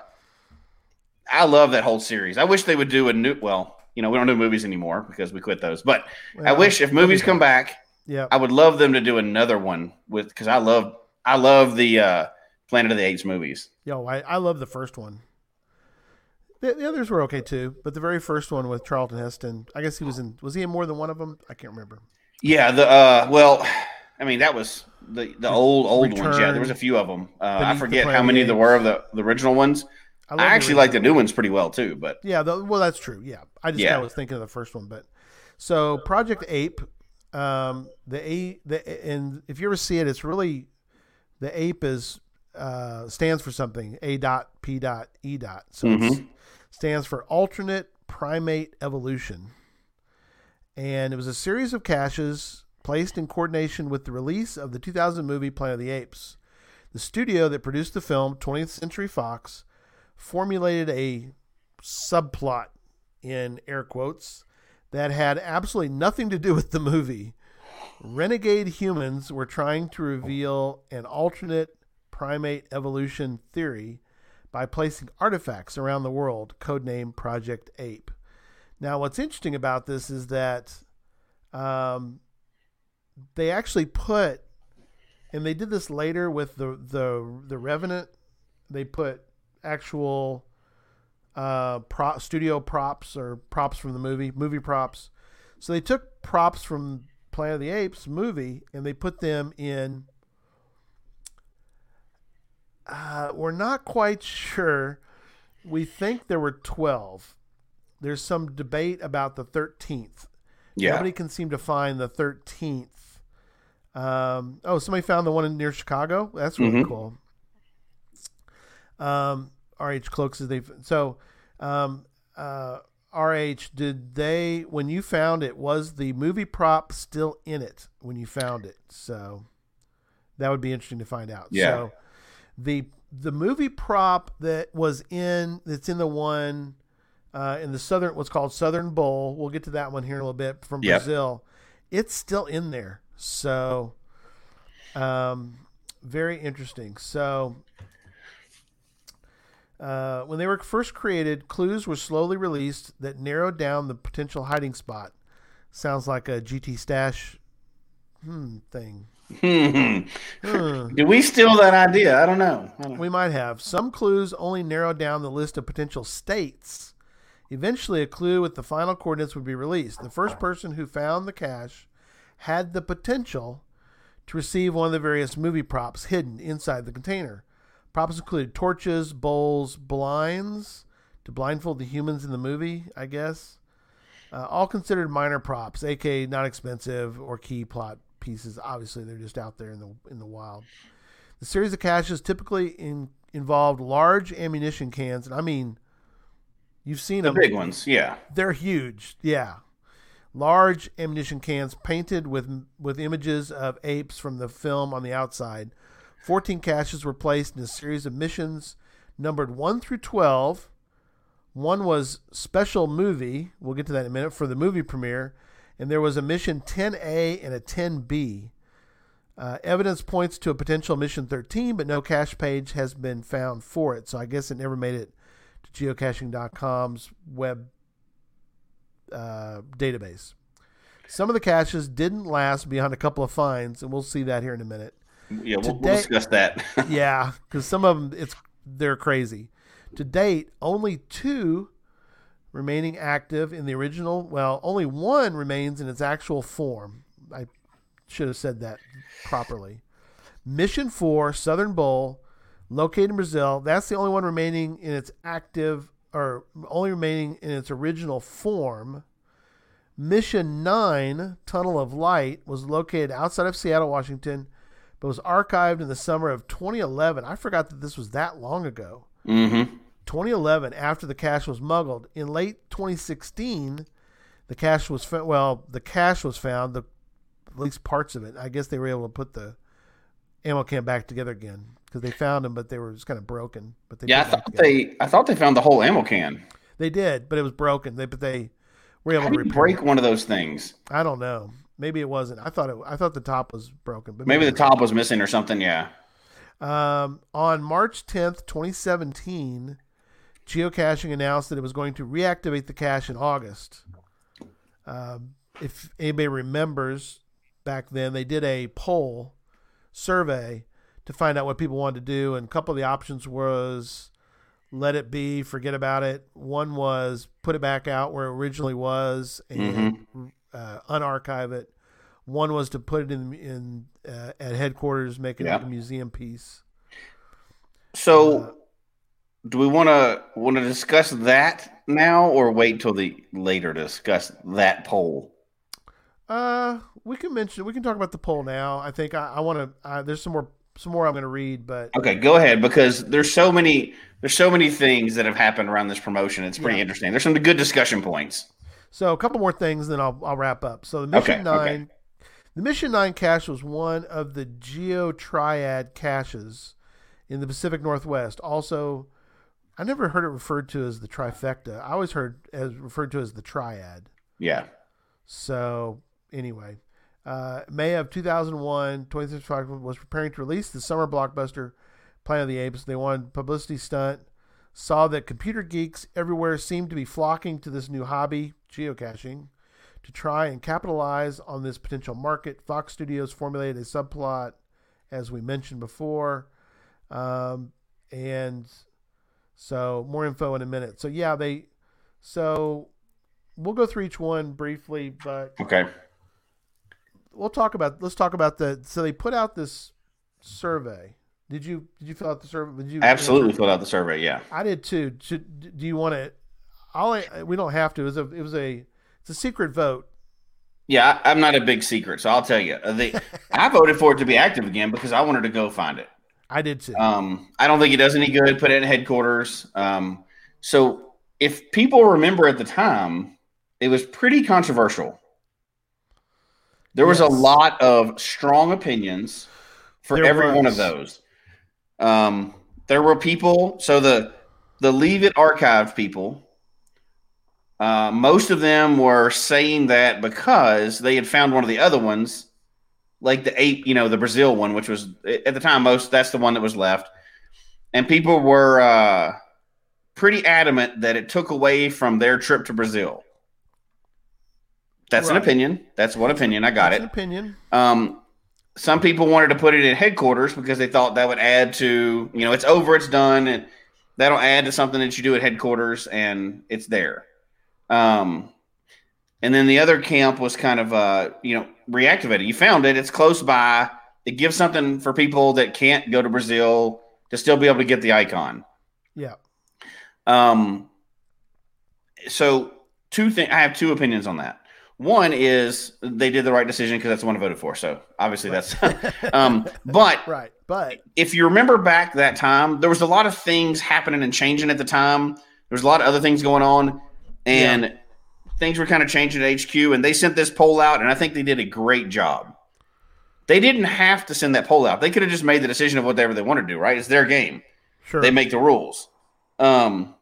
I love that whole series. I wish they would do a new. Well, you know, we don't do movies anymore because we quit those. But I wish if movies come back, Yeah. I would love them to do another one with because I love I love the uh, Planet of the Apes movies. Yo, I, I love the first one. The, the others were okay too, but the very first one with Charlton Heston, I guess he was in. Was he in more than one of them? I can't remember. Yeah, the uh, well, I mean that was the the old old ones. Yeah, there was a few of them. Uh, I the forget how many there were of the, the original ones. I, the actually like the new ones pretty well too. But Yeah, the, well, that's true. Yeah, I just Yeah. kinda was thinking of the first one, but so Project Ape, um, the a the and if you ever see it, it's really the ape is uh, stands for something. A dot P dot E dot. So it stands for alternate primate evolution, and it was a series of caches placed in coordination with the release of the 2000 movie Planet of the Apes. The studio that produced the film, 20th Century Fox, formulated a subplot in air quotes that had absolutely nothing to do with the movie. Renegade humans were trying to reveal an alternate primate evolution theory by placing artifacts around the world, codenamed Project Ape. Now, what's interesting about this is that um, they actually put, and they did this later with the the the Revenant. They put actual uh, studio props or props from the movie, movie props. So they took props from Planet of the Apes movie and they put them in. Uh, we're not quite sure. We think there were 12. There's some debate about the 13th. yeah, Nobody can seem to find the 13th. Um, oh, somebody found the one in near Chicago. That's really Mhm. cool. Um, RH Cloaks is they so um, uh, RH did they when you found it was the movie prop still in it when you found it so that would be interesting to find out Yeah. so the the movie prop that was in that's in the one uh, in the southern what's called Southern Bowl we'll get to that one here in a little bit from Yep. Brazil it's still in there so um, very interesting so uh, when they were first created, clues were slowly released that narrowed down the potential hiding spot. Sounds like a GT stash hmm, thing. Hmm. Hmm. Did we steal that idea? I don't know. I don't- We might have. Some clues only narrowed down the list of potential states. Eventually, a clue with the final coordinates would be released. The first person who found the cache had the potential to receive one of the various movie props hidden inside the container. Props included torches, bowls, blinds to blindfold the humans in the movie, I guess. Uh, all considered minor props, aka not expensive or key plot pieces. Obviously, they're just out there in the in the wild. The series of caches typically in, involved large ammunition cans, and I mean, you've seen The them. big ones, yeah. They're huge. Yeah. Large ammunition cans painted with with images of apes from the film on the outside. 14 caches were placed in a series of missions numbered 1 through 12. One was special movie. We'll get to that in a minute for the movie premiere. And there was a mission 10A and a 10B. Uh, evidence points to a potential mission 13, but no cache page has been found for it. So I guess it never made it to geocaching.com's web uh, database. Some of the caches didn't last beyond a couple of finds, and we'll see that here in a minute. Yeah, we'll, we'll discuss that. yeah, because some of them it's they're crazy. To date, only two remaining active in the original. Well, only one remains in its actual form. I should have said that properly. Mission Four, Southern Bowl, located in Brazil. That's the only one remaining in its active, or only remaining in its original form. Mission 9, Tunnel of Light, was located outside of Seattle, Washington, but was archived in the summer of 2011. I forgot that this was that long ago. mm-hmm. 2011, after the cache was muggled. In late 2016, the cache was found. Well, the cache was found, the at least parts of it. I guess they were able to put the ammo can back together again because they found them, but they were just kind of broken. But they Yeah, I put it back thought they I thought they found the whole ammo can. they did, but it was broken. They but they were able How to do you repair. break it. one of those things? I don't know. Maybe it wasn't. I thought it. I thought the top was broken, but Maybe the it wasn't. top was missing or something. Yeah. Um, on March 10th, 2017, geocaching announced that it was going to reactivate the cache in August. Um, if anybody remembers back then, they did a poll survey to find out what people wanted to do, and a couple of the options was let it be, forget about it. One was put it back out where it originally was and uh, unarchive it. One was to put it in in uh, at headquarters, make it Yeah. a museum piece. So, do we want to want to discuss that now, or wait till the later to discuss that poll? Uh, we can mention we can talk about the poll now. I think I, I want to. Uh, there's some more some more I'm going to read, but Okay, go ahead because there's so many there's so many things that have happened around this promotion. It's pretty Yeah. interesting. There's some good discussion points. so a couple more things, then I'll I'll wrap up. So the mission Okay, okay. nine, the mission nine cache was one of the Geo Triad caches in the Pacific Northwest. Also, I never heard it referred to as the trifecta. I always heard as referred to as the triad. Yeah. So anyway, uh, May of 2001, 2065 was preparing to release the summer blockbuster Planet of the Apes. They wanted publicity stunt. Saw that computer geeks everywhere seemed to be flocking to this new hobby, geocaching, to try and capitalize on this potential market. Fox Studios formulated a subplot, as we mentioned before, um, and so more info in a minute. So yeah, they so we'll go through each one briefly, but Okay. we'll talk about let's talk about the so they put out this survey. Did you did you fill out the survey? Did you Absolutely filled out the survey. Yeah. I did too. Should, do you want to? I'll. We don't have to. It was a. It was a. It's a secret vote. Yeah, I, I'm not a big secret, so I'll tell you. The, I voted for it to be active again because I wanted to go find it. I did too. Um, I don't think it does any good. Put it in headquarters. Um, so if people remember at the time, it was pretty controversial. There was a lot of strong opinions for There every one of those. Um, there were people. So the the Leave It archived people. Uh, most of them were saying that because they had found one of the other ones, like the ape, you know, the Brazil one, which was at the time most that's the one that was left, and people were uh, pretty adamant that it took away from their trip to Brazil. That's an opinion. That's one opinion. I got That's it. An opinion. Um, some people wanted to put it in headquarters because they thought that would add to, you know, it's over, it's done, and that'll add to something that you do at headquarters, and it's there. Um, and then the other camp was kind of, uh, you know, reactivated. You found it, it's close by. it gives something for people that can't go to Brazil to still be able to get the icon. Yeah. Um, so two things. I have two opinions on that. One is they did the right decision because that's the one I voted for. So obviously that's. um, but Right. But if you remember back that time, there was a lot of things happening and changing at the time. There was a lot of other things going on, and things were kind of changing at HQ. And they sent this poll out, and I think they did a great job. They didn't have to send that poll out. They could have just made the decision of whatever they want to do. Right? It's their game sure. they make the rules. Um,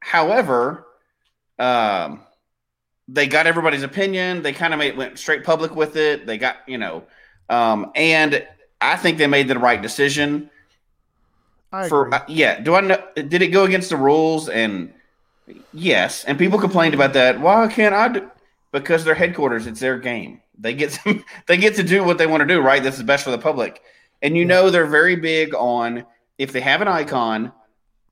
however, um, they got everybody's opinion. They kind of made went straight public with it. They got you know, um, and I think they made the right decision. I For agree. uh, yeah, do I know? Did it go against the rules? And yes, and people complained about that. Why can't I do? Because their headquarters, it's their game. They get some, they get to do what they want to do. Right? This is best for the public. And you know they're very big on if they have an icon,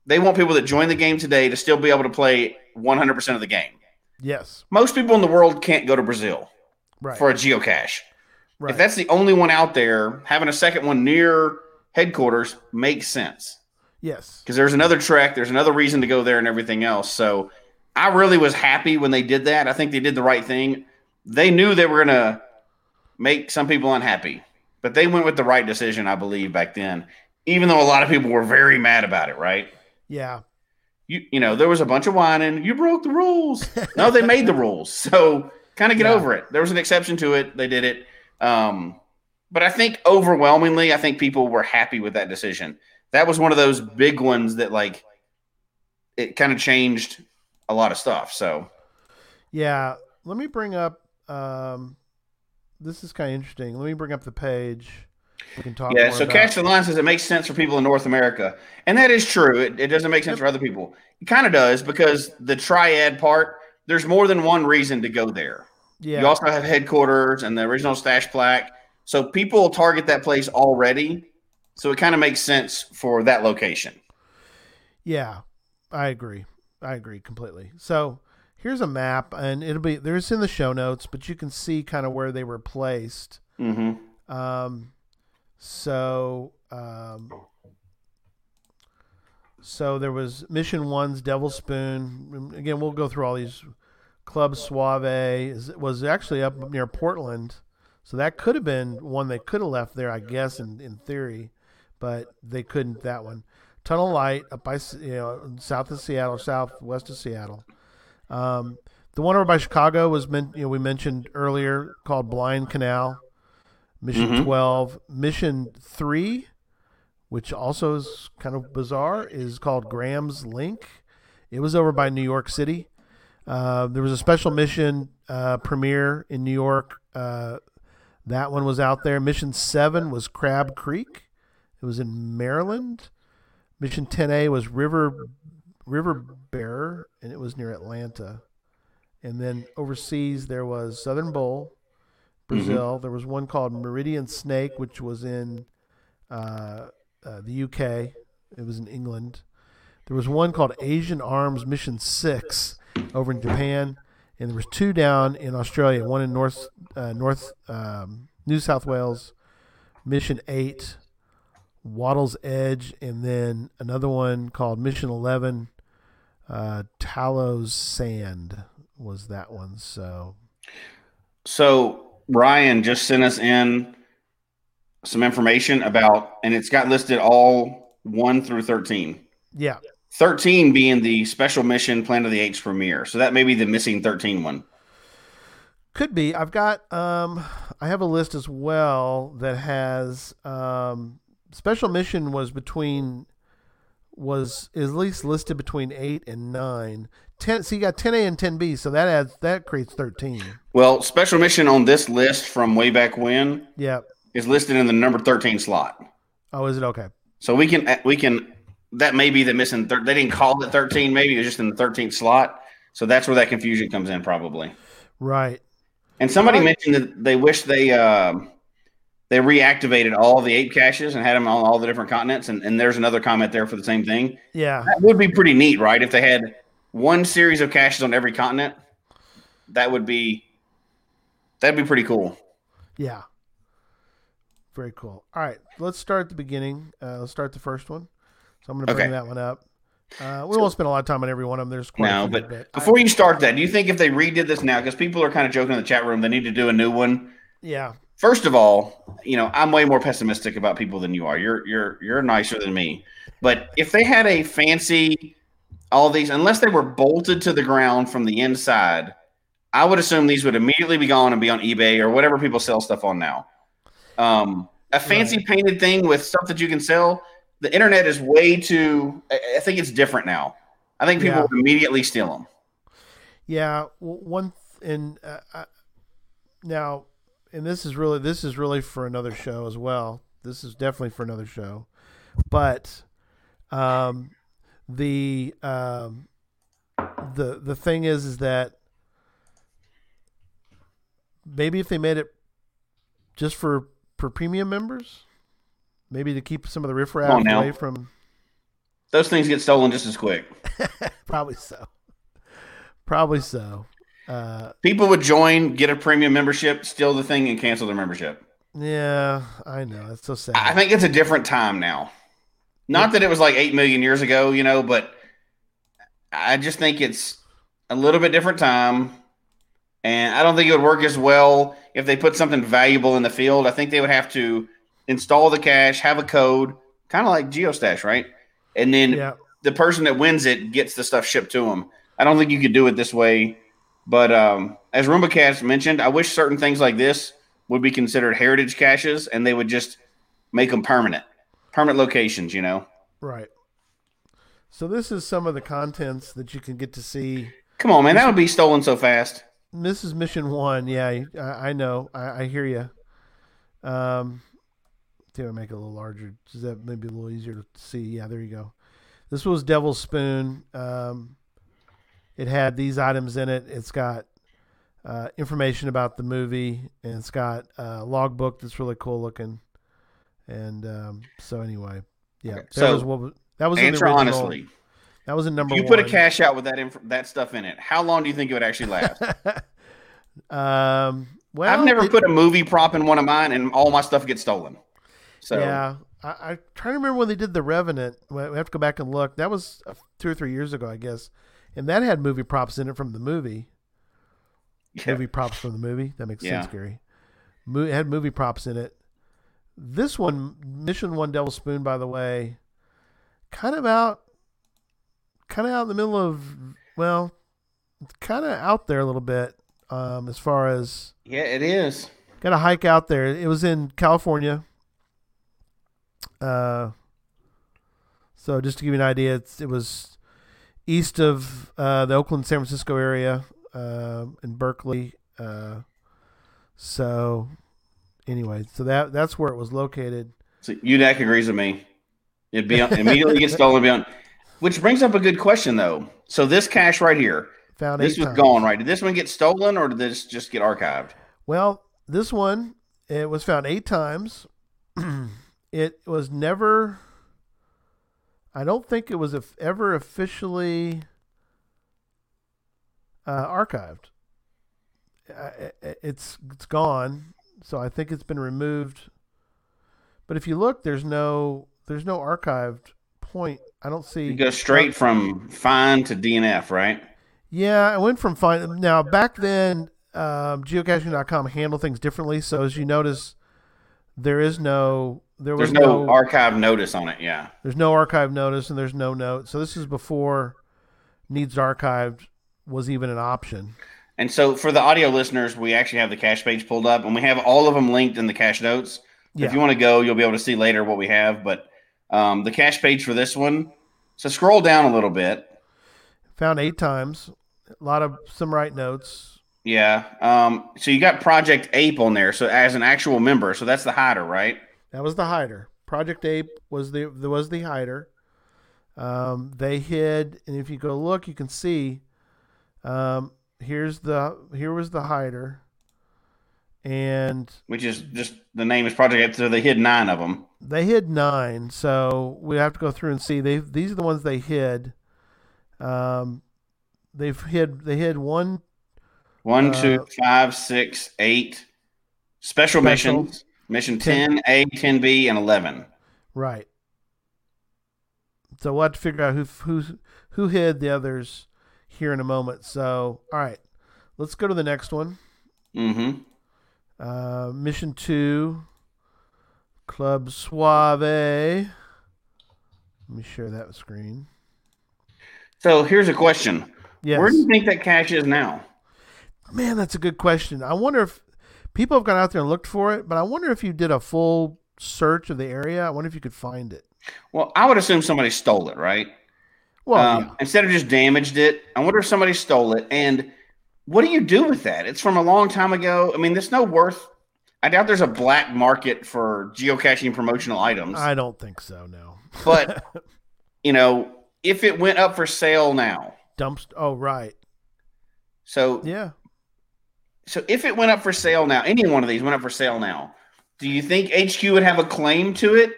they want people that join the game today to still be able to play 100% of the game. yes. Most people in the world can't go to Brazil Right. for a geocache. right. If that's the only one out there, having a second one near headquarters makes sense yes. because there's another trek, there's another reason to go there, and everything else. So I really was happy when they did that. I think they did the right thing. They knew they were going to make some people unhappy, but they went with the right decision, I believe, back then. Even though a lot of people were very mad about it, right? Yeah. You you know there was a bunch of whining. You broke the rules. No, they made the rules, so kind of get Yeah. over it. There was an exception to it. They did it. Um, but I think overwhelmingly, I think people were happy with that decision. That was one of those big ones that like it kind of changed a lot of stuff. So Yeah. Let me bring up. Um, this is kind of interesting. Let me bring up the page. We can talk. yeah, so Cash the Line says it makes sense for people in North America, and that is true. It, it doesn't make sense for other people. It kind of does because the triad part. There's more than one reason to go there. Yeah. You also have headquarters and the original stash plaque. So people target that place already. So it kind of makes sense for that location. Yeah, I agree. I agree completely. So here's a map, and it'll be there's in the show notes, but you can see kind of where they were placed. Mm-hmm. Um, so um, so there was Mission One's Devil Spoon. Again, we'll go through all these. Club Suave is, was actually up near Portland, so that could have been one they could have left there, I guess, in, in theory, but they couldn't. That one, Tunnel Light up by you know south of Seattle, southwest of Seattle. Um, the one over by Chicago was meant you know we mentioned earlier called Blind Canal. Mission Mhm. 12. Mission 3, which also is kind of bizarre, is called Graham's Link. It was over by New York City. Uh, there was a special mission uh, premiere in New York. Uh, that one was out there. Mission 7 was Crab Creek. It was in Maryland. Mission 10A was River River Bearer, and it was near Atlanta. And then overseas, there was Southern Bowl, Brazil. There was one called Meridian Snake, which was in uh, uh, the UK. It was in England. There was one called Asian Arms Mission Six over in Japan, and there was two down in Australia. One in North uh, North um, New South Wales, Mission Eight, Waddle's Edge, and then another one called Mission Eleven, uh, Talos Sand was that one. So So Ryan just sent us in some information about, and it's got listed all one through 13. yeah, 13 being the special mission Planet of the Apes premiere. So that may be the missing 13 one. Could be. I've got um I have a list as well that has um special mission was between was at least listed between 8 and 9. 10 so you got 10A and 10B, so that adds that creates 13. Well, special mission on this list from way back when Yeah. is listed in the number 13 slot. Oh, is it okay? So we can we can that may be the missing. Thir- they didn't call it 13. Maybe it was just in the 13th slot. So that's where that confusion comes in, probably. Right. And somebody Right. mentioned that they wish they um they reactivated all the ape caches and had them on all the different continents. And, and there's another comment there for the same thing. Yeah. That would be pretty neat, right? If they had one series of caches on every continent, that would be that'd be pretty cool. Yeah. Very cool. All right, let's start at the beginning. Uh, let's start the first one. So I'm going to bring Okay. that one up. Uh, we won't spend a lot of time on every one of them. There's quite No, but I- before you start that, do you think if they redid this now, because people are kind of joking in the chat room, they need to do a new one? yeah, First of all, you know, I'm way more pessimistic about people than you are. You're you're you're nicer than me. But if they had a fancy all these unless they were bolted to the ground from the inside, I would assume these would immediately be gone and be on eBay or whatever people sell stuff on now. Um, a fancy Right. painted thing with stuff that you can sell, the internet is way too I, I think it's different now. I think people Yeah. would immediately steal them. yeah. One th- and uh, uh, now, and this is really this is really for another show as well. This is definitely for another show, but um, the um, the the thing is is that maybe if they made it just for for premium members, maybe to keep some of the riffraff away from Those things get stolen just as quick. probably so, probably so. Uh, People would join, get a premium membership, steal the thing, and cancel their membership. yeah, I know that's so sad. I think it's a different time now. Not that it was like eight million years ago, you know, but I just think it's a little bit different time. And I don't think it would work as well if they put something valuable in the field. I think they would have to install the cache, have a code, kind of like Geostash, right? And then yeah, the person that wins it gets the stuff shipped to them. I don't think you could do it this way. But um, as Roomba Cats mentioned, I wish certain things like this would be considered heritage caches and they would just make them permanent, permanent locations, you know? right. So this is some of the contents that you can get to see. Come on, man. That would be stolen so fast. This is mission one. Yeah, I, I know. I, I hear you. Um, if I make it a little larger. Is that maybe a little easier to see? Yeah, there you go. This was Devil's Spoon. Um, it had these items in it. It's got uh, information about the movie, and it's got a logbook that's really cool looking. And um, so anyway, yeah, Okay, that so was what that was Answer original. honestly. That was in number If you one. put a cache out with that inf- that stuff in it, how long do you think it would actually last? um, well, I've never they- put a movie prop in one of mine and all my stuff gets stolen. So Yeah, I, I trying to remember when they did the Revenant. We we have to go back and look. That was uh, two or three years ago, I guess, and that had movie props in it from the movie. yeah. Movie props from the movie. That makes Yeah. sense, Gary. Mo- it had movie props in it. This one, Mission One Devil Spoon, by the way, kind of out, kind of out in the middle of, well, kind of out there a little bit um, as far as yeah, it is. got a hike out there. It was in California. Uh, so just to give you an idea, it's, it was east of uh, the Oakland, San Francisco area, uh, in Berkeley. Uh, so anyway, so that that's where it was located. So UDAC agrees with me. It'd be immediately get stolen. Be on, which brings up a good question though. So this cache right here, Found this was times. gone, right? Did this one get stolen or did this just get archived? Well, this one it was found eight times. it was never. I don't think it was ever officially uh, archived. It- it's it's gone, so I think it's been removed. But if you look, there's no there's no archived point. I don't see. You go straight from fine to DNF, right? Yeah, I went from fine. Now back then, um, geocaching.com handled things differently. So as you notice, there is no there was There's no archive notice on it. Yeah. there's no archive notice and there's no note. So this is before needs archived was even an option. And so for the audio listeners, we actually have the cache page pulled up and we have all of them linked in the cache notes. Yeah. If you want to go, you'll be able to see later what we have. But um, the cache page for this one, so scroll down a little bit. Found eight times. A lot of some right notes. Yeah. Um, so you got Project Ape on there. So as an actual member, so that's the hider, right? That was the hider. Project Ape was the there was the hider. Um, they hid, and if you go look, you can see. Um, here's the here was the hider, and Which is just the name is Project Ape. So they hid nine of them. they hid nine. So we have to go through and see. They these are the ones they hid. Um, they've hid they hid one One, Uh, two, five, six, eight special, Special. missions. Mission 10, A, 10B, and 11. Right. So we'll have to figure out who who who hid the others here in a moment. So all right, let's go to the next one. Mm-hmm. Uh, mission two, Club Suave. Let me share that screen. So here's a question. Yes. Where do you think that cache is now? Man, that's a good question. I wonder if people have gone out there and looked for it, but I wonder if you did a full search of the area. I wonder if you could find it. Well, I would assume somebody stole it, right? Well, Um, yeah. Instead of just damaged it, I wonder if somebody stole it. And what do you do with that? It's from a long time ago. I mean, there's no worth. I doubt there's a black market for geocaching promotional items. I don't think so. No. but you know, if it went up for sale now, Dumpst. Oh, right. so Yeah. So if it went up for sale now, any one of these went up for sale now, do you think HQ would have a claim to it?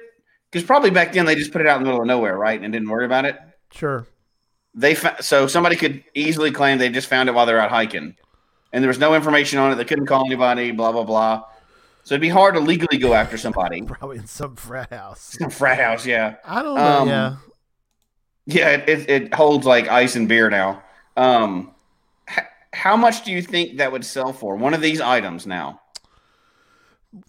Because probably back then they just put it out in the middle of nowhere, right, and didn't worry about it. Sure. They fa- so somebody could easily claim they just found it while they're out hiking, and there was no information on it. They couldn't call anybody. Blah blah blah. So it'd be hard to legally go after somebody. Probably in some frat house. Some Frat house, yeah, I don't know. Um, yeah. yeah. It, it, it holds like ice and beer now. Um, how much do you think that would sell for? One of these items now,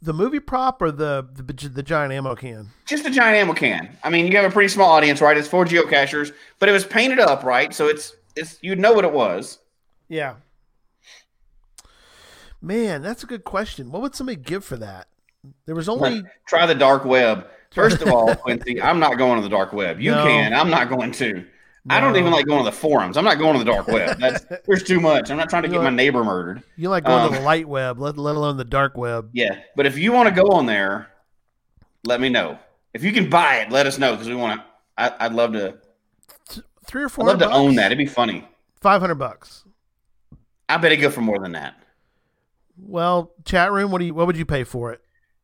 The movie prop or the, the the giant ammo can? just a giant ammo can. I mean, you have a pretty small audience, right? It's for geocachers, but it was painted up, right? So it's it's you'd know what it was. Yeah. Man, that's a good question. What would somebody give for that? There was only Try the dark web. First of all, Quincy, I'm not going to the dark web. You No. can. I'm not going to. I don't even like going to the forums. I'm not going to the dark web. That's there's too much. I'm not trying to You get know my neighbor murdered. you like going Um, to the light web, let, let alone the dark web. Yeah, but if you want to go on there, let me know. If you can buy it, let us know because we want to. I'd love to. Three or four. I'd love to own that. It'd be funny. Five hundred bucks. I bet it'd go for more than that. Well, chat room. What do you? What would you pay for it?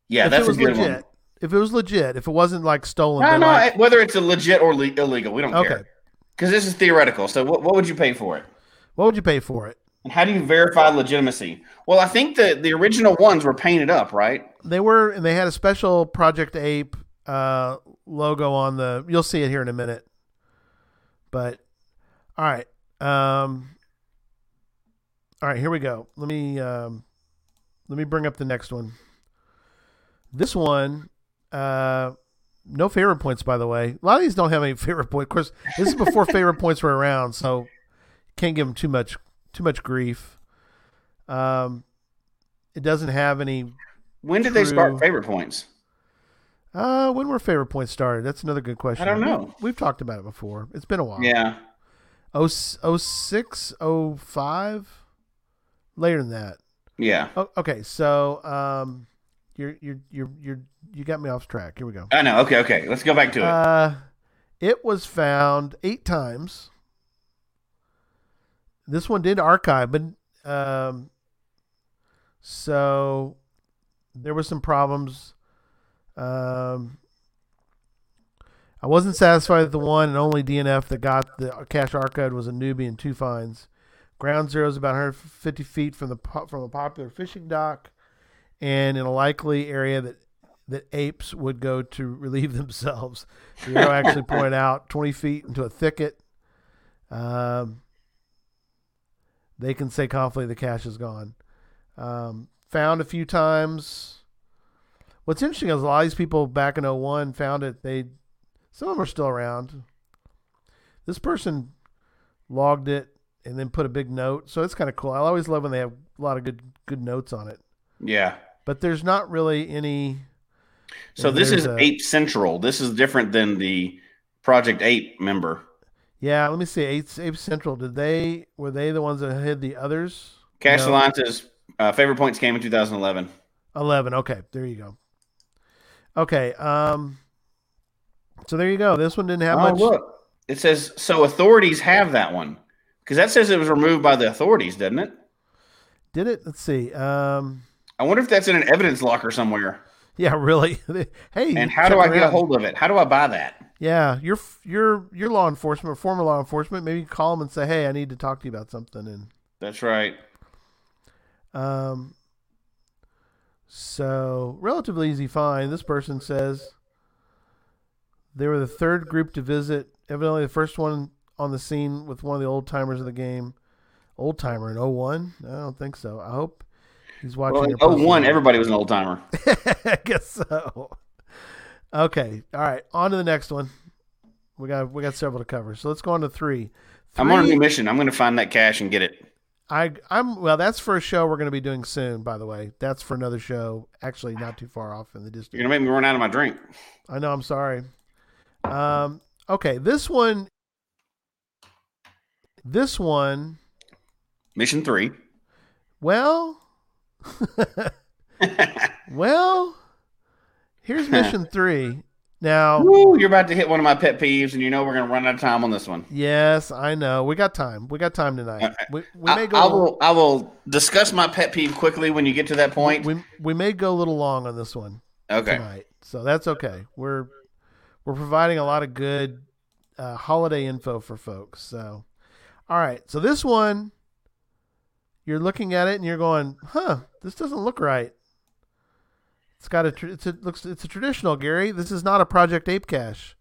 Yeah, if that's it was a good legit. one. If it was legit, if it wasn't like stolen. No, no. like- whether it's a legit or le- illegal, we don't Okay. care. Because this is theoretical. So, what, what would you pay for it? what would you pay for it? And how do you verify legitimacy? Well, I think the the original ones were painted up, right? They were, and they had a special Project Ape uh, logo on the. You'll see it here in a minute. But all right, um, all right, here we go. Let me um, let me bring up the next one. This one, uh, no favorite points, by the way. A lot of these don't have any favorite points. Of course, this is before favorite points were around, so can't give them too much too much grief. Um, it doesn't have any When did they start favorite points? Uh, when were favorite points started? That's another good question. I don't know. We've talked about it before. It's been a while. Yeah. Oh, oh six, oh five, later than that. Yeah. Oh, okay. So, um, you're you're you're you're you got me off track. Here we go. I know. Okay. Okay. Let's go back to it. Uh, it was found eight times. This one did archive, but um, so there was some problems. Um, I wasn't satisfied with the one and only DNF that got the cache archive was a newbie and two fines. Ground zero is about 150 feet from the from a popular fishing dock, and in a likely area that that apes would go to relieve themselves. The arrow actually pointed out 20 feet into a thicket. Um, they can say confidently the cache is gone. Um, found a few times. What's interesting is a lot of these people back in 01 found it. They some of them are still around. This person logged it and then put a big note, so it's kind of cool. I always love when they have a lot of good good notes on it. yeah. But there's not really any. So this is a- Ape Central. This is different than the Project Ape member. Yeah, let me see. Ape, Ape Central. Did they were they the ones that hid the others? Cash No. Alliance's uh, favorite points came in 2011. Eleven. Okay, there you go. Okay. Um. So there you go. This one didn't have oh, much. look. It says so authorities have that one because that says it was removed by the authorities, doesn't it? Did it? Let's see. Um. I wonder if that's in an evidence locker somewhere. Yeah. Really. hey. And how do I get a hold of it? How do I buy that? Yeah, you're you're you're law enforcement or former law enforcement. Maybe call them and say, "Hey, I need to talk to you about something." And That's right. um. So, relatively easy find. This person says they were the third group to visit, evidently the first one on the scene with one of the old timers of the game. Old timer in 01? I don't think so. I hope he's watching. Well, in post 01, now. everybody was an old timer. I guess so. Okay. All right. On to the next one. We got we got several to cover. So let's go on to three. I'm on a new mission. I'm going to find that cache and get it. I I'm well. That's for a show we're going to be doing soon. By the way, that's for another show. Actually, not too far off in the distance. You're going to make me run out of my drink. I know. I'm sorry. Um. Okay. This one. This one. Mission three. Well. well. Here's mission three. Now. Woo, you're about to hit one of my pet peeves, and you know we're going to run out of time on this one. Yes, I know. We got time. We got time tonight. We, we I, may go. I will. I will discuss my pet peeve quickly when you get to that point. we we may go a little long on this one okay. tonight, so that's okay. We're we're providing a lot of good uh, holiday info for folks. So, all right. So this one, you're looking at it and you're going, "Huh, this doesn't look right." It's got a. tr- It's a looks. It's a traditional Gary. This is not a Project Ape cache.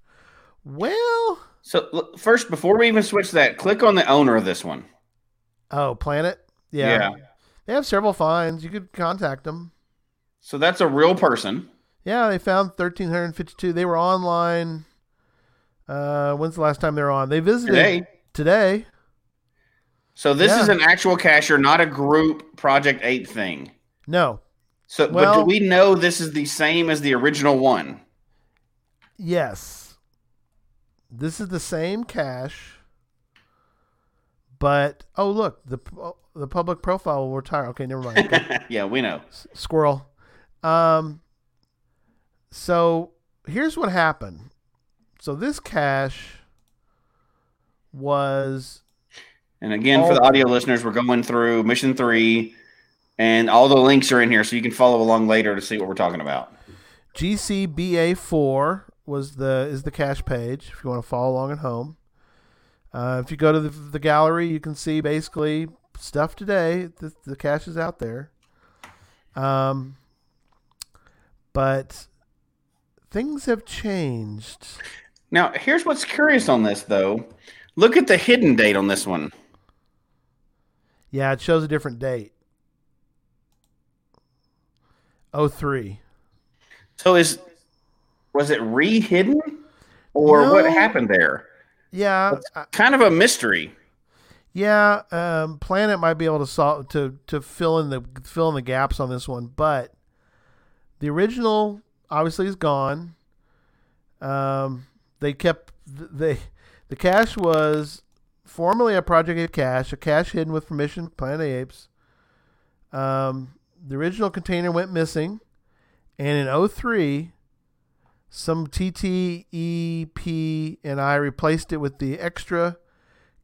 Well, So first, before we even switch that, click on the owner of this one. oh, Planet. Yeah. They have several finds. You could contact them. So that's a real person. Yeah, they found 1,352. They were online. Uh, when's the last time they were on? They visited Today. Today. So this Yeah. is an actual cacher, not a group Project Ape thing. No. So, but do we know this is the same as the original one? Yes. This is the same cache, but oh look, the oh, the public profile will retire. Okay, never mind. yeah, we know. Squirrel. Um. So here's what happened. So this cache was And again, for the audio listeners, we're going through Mission Three, and all the links are in here, so you can follow along later to see what we're talking about. GCBA4 was the is the cache page if you want to follow along at home. Uh, if you go to the, the gallery, you can see basically stuff today. The, the cache is out there. Um, but things have changed. Now, here's what's curious on this, though. Look at the hidden date on this one. Yeah, it shows a different date. Oh three. So is was it re-hidden, or what happened there? Yeah, I- Kind of a mystery. Yeah, um, Planet might be able to solve to to fill in the fill in the gaps on this one, but the original obviously is gone. Um, they kept they the cache was formerly a Project Ape cache, a cache hidden with permission of Planet of Apes. Um, the original container went missing, and in 03, some TTEP and I replaced it with the extra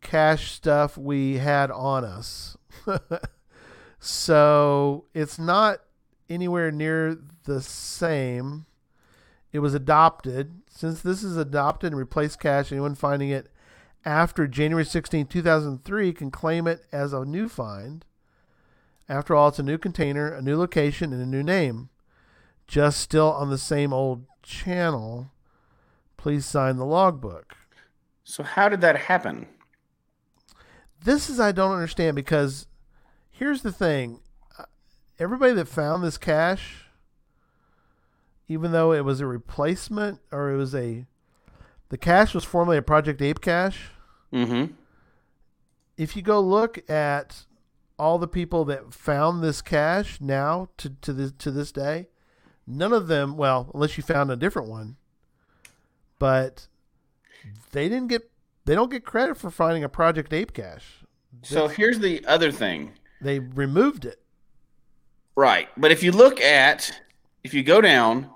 cache stuff we had on us. so it's not anywhere near the same. It was adopted. Since this is adopted and replaced cache, anyone finding it after January 16, 2003 can claim it as a new find. After all, it's a new container, a new location, and a new name. Just still on the same old channel. Please sign the logbook. So how did that happen? this is I don't understand because here's the thing: Uh, everybody that found this cache, even though it was a replacement or it was a, the cache was formerly a Project Ape cache. Mm-hmm. If you go look at all the people that found this cache now to to this to this day, none of them, well, unless you found a different one, but they didn't get they don't get credit for finding a Project Ape cache. So here's the other thing. They removed it. Right. But if you look at, if you go down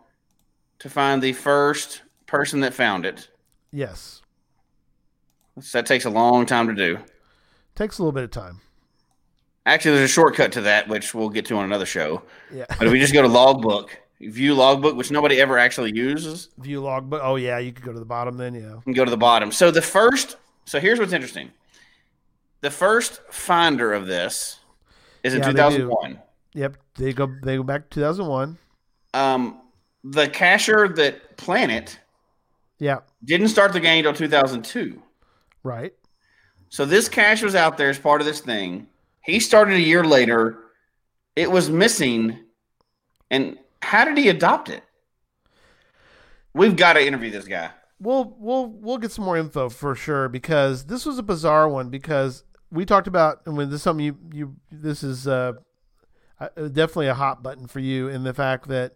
to find the first person that found it, Yes. That takes a long time to do. Takes a little bit of time. Actually, there's a shortcut to that, which we'll get to on another show. Yeah. But if we just go to logbook, view logbook, which nobody ever actually uses, View logbook. Oh yeah, you could go to the bottom then. Yeah. and go to the bottom. So the first, so here's what's interesting. The first finder of this is in Yeah, they 2001. Yep, they go they go back to 2001. Um, the cacher that Planet Yeah, didn't start the game until 2002. Right. So this cache was out there as part of this thing. He started a year later. It was missing. And how did he adopt it? We've got to interview this guy. We'll we'll we'll get some more info for sure because this was a bizarre one because we talked about and when this is something you you this is uh, uh, definitely a hot button for you in the fact that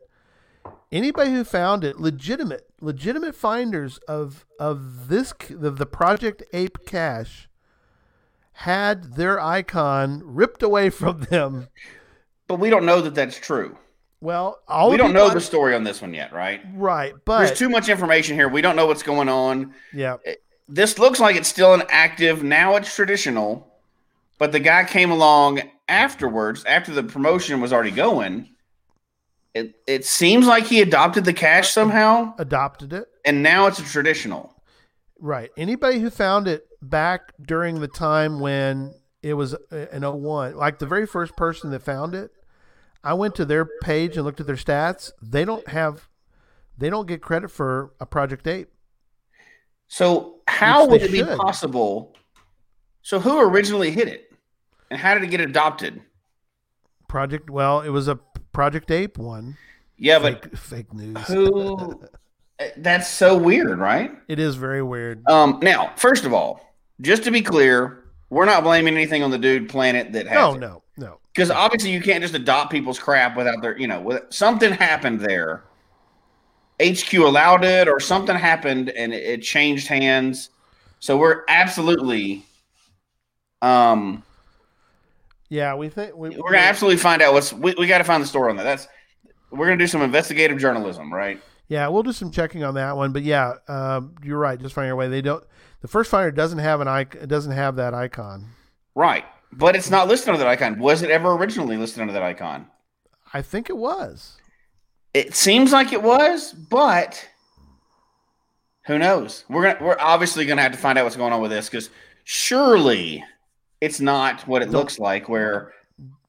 anybody who found it legitimate legitimate finders of of this of the project ape cache had their icon ripped away from them But we don't know that that's true. well all we don't know I- the story on this one yet, right? right but There's too much information here. We don't know what's going on. yeah eh, This looks like it's still an active. Now it's traditional. But the guy came along afterwards, after the promotion was already going. It, it seems like he adopted the cache somehow, adopted it and now it's a traditional. Right. Anybody who found it back during the time when it was uh, an 01, like the very first person that found it, I went to their page and looked at their stats. They don't have, they don't get credit for a Project Ape. So how would it be possible? So who originally hit it, and how did it get adopted? Project, well, it was a Project Ape one. Yeah, but fake, fake news. who? That's so weird, right? It is very weird. Um, now, first of all, just to be clear, we're not blaming anything on the dude planet that has No, it. no, no. because obviously you can't just adopt people's crap without their, you know, with, something happened there. HQ allowed it, or something happened and it, it changed hands. So we're absolutely, um, Yeah, we think we, we're gonna absolutely find out what's. We, we got to find the story on that. That's we're gonna do some investigative journalism, right? Yeah, we'll do some checking on that one. But yeah, um, you're right. Just find your way. They don't. The first finder doesn't have an icon. It doesn't have that icon. Right, but it's not listed under that icon. Was it ever originally listed under that icon? I think it was. It seems like it was, but who knows? We're gonna we're obviously gonna have to find out what's going on with this because surely it's not what it looks like. Where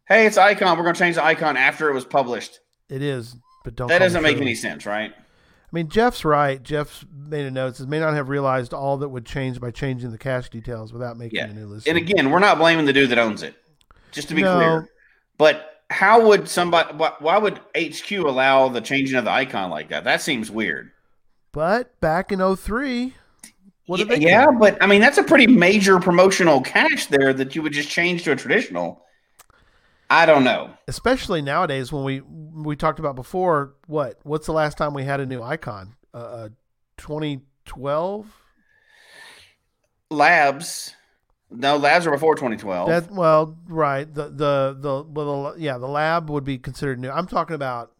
hey, it's icon. We're gonna change the icon after it was published. It is, but don't. That doesn't make any sense, right? I mean, Jeff's right. Jeff's made a note. Says may not have realized all that would change by changing the cache details without making Yeah. a new list. And again, we're not blaming the dude that owns it. Just to be No. clear. But how would somebody? Why, why would HQ allow the changing of the icon like that? That seems weird. but back in 03, what yeah, yeah, but I mean that's a pretty major promotional cache there that you would just change to a traditional. I don't know. especially nowadays when we we talked about before. What what's the last time we had a new icon? Uh, uh 2012. Labs, no, labs are before 2012. That well, right. The the the well, the, yeah, the lab would be considered new. I'm talking about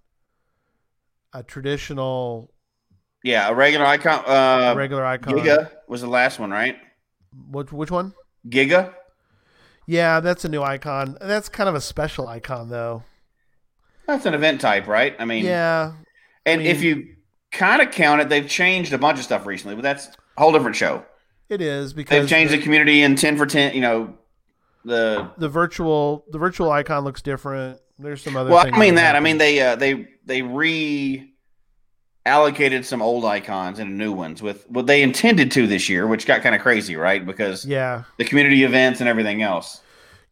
a traditional yeah, a regular icon. Uh, regular icon. Giga was the last one, right? Which which one? Giga. Yeah, that's a new icon. That's kind of a special icon, though. That's an event type, right? I mean, Yeah, And I if you kind of count it, they've changed a bunch of stuff recently, but that's a whole different show. it is because They've changed the community in 10 for 10, you know, the the virtual the virtual icon looks different. There's some other. Well, I mean that. I mean they uh, they they re allocated some old icons and new ones with what they intended to this year, which got kind of crazy, right? Because yeah, the community events and everything else.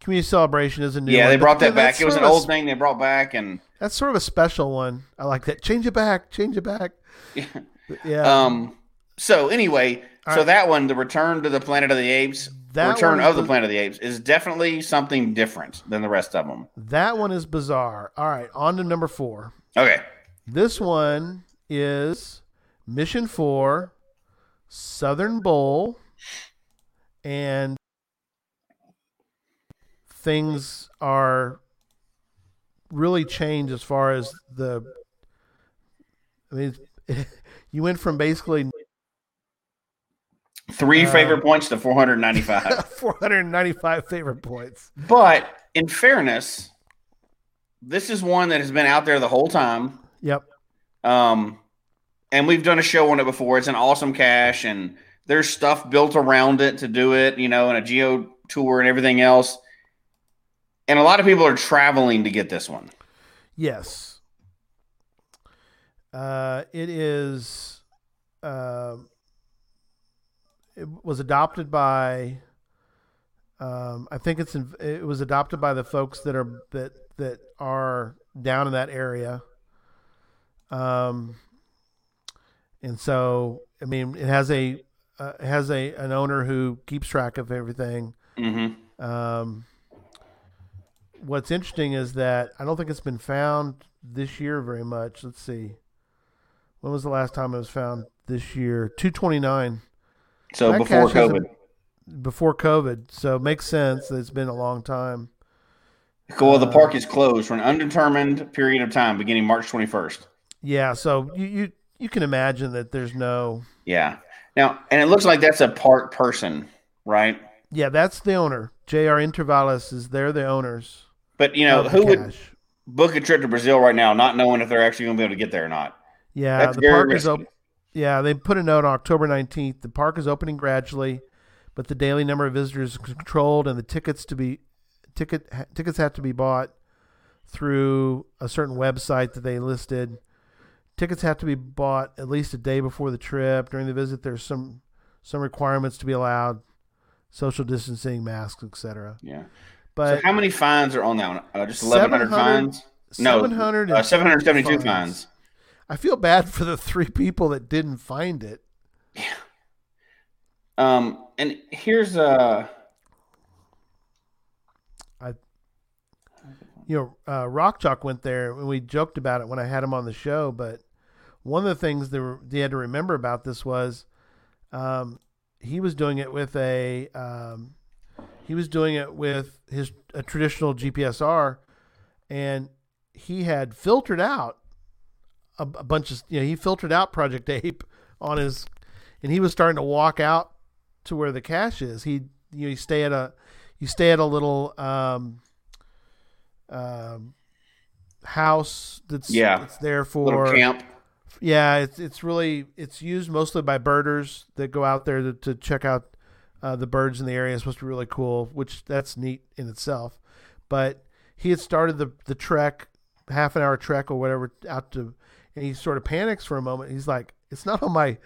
community celebration is a new. yeah, one, they brought that back. It was an sort of a old thing they brought back, and That's sort of a special one. I like that. Change it back. Change it back. Yeah. um. So anyway, All so right. that one, the Return to the Planet of the Apes, That Return of the the- Planet of the Apes, is definitely something different than the rest of them. that one is bizarre. All right, on to number four. Okay. This one is Mission Four, Southern Bowl, and things are really changed as far as the. I mean, you went from basically Three Uh, favorite points to 495. 495 favorite points. But in fairness, this is one that has been out there the whole time. Yep. Um, and we've done a show on it before. It's an awesome cache, and there's stuff built around it to do it, you know, and a geo tour and everything else. And a lot of people are traveling to get this one. Yes. Uh, it is. Um, it was adopted by. Um, I think it's in, it was adopted by the folks that are that that are down in that area. Um, and so I mean, it has a uh, it has a an owner who keeps track of everything. Mm-hmm. Um, what's interesting is that I don't think it's been found this year very much. Let's see. When was the last time it was found this year? 229 So That before is a- COVID. before COVID. So it makes sense that it's been a long time. Well, the uh, park is closed for an undetermined period of time beginning March 21st. Yeah, so you you, you can imagine that there's no Yeah. Now, and it looks like that's a park person, right? Yeah, that's the owner. JR Intervales is they're the owners. But, you know, who would book a trip to Brazil right now not knowing if they're actually going to be able to get there or not? Yeah, That's the park is open. Yeah, they put a note on October 19th. The park is opening gradually, but the daily number of visitors is controlled, and the tickets to be ticket tickets have to be bought through a certain website that they listed. Tickets have to be bought at least a day before the trip. During the visit, there's some some requirements to be allowed: social distancing, masks, etc. Yeah. But so how many fines are on that one? Uh, just 1,100 700 fines? No, 700 uh, 772 fines. fines. I feel bad for the three people that didn't find it. Yeah. Um, and here's uh, you know, uh, Rock Chalk went there and we joked about it when I had him on the show. But one of the things that were, they had to remember about this was um, he was doing it with a um, he was doing it with his a traditional GPSR, and he had filtered out a, a bunch of you know he filtered out Project Ape on his, and he was starting to walk out to where the cache is. He you know you stay at a you stay at a little um, um, house that's Yeah. that's there for little camp. yeah, it's it's really it's used mostly by birders that go out there to, to check out uh, the birds in the area. It's supposed to be really cool, which that's neat in itself. But he had started the the trek, half an hour trek or whatever, out to, and he sort of panics for a moment. He's like, "It's not on my."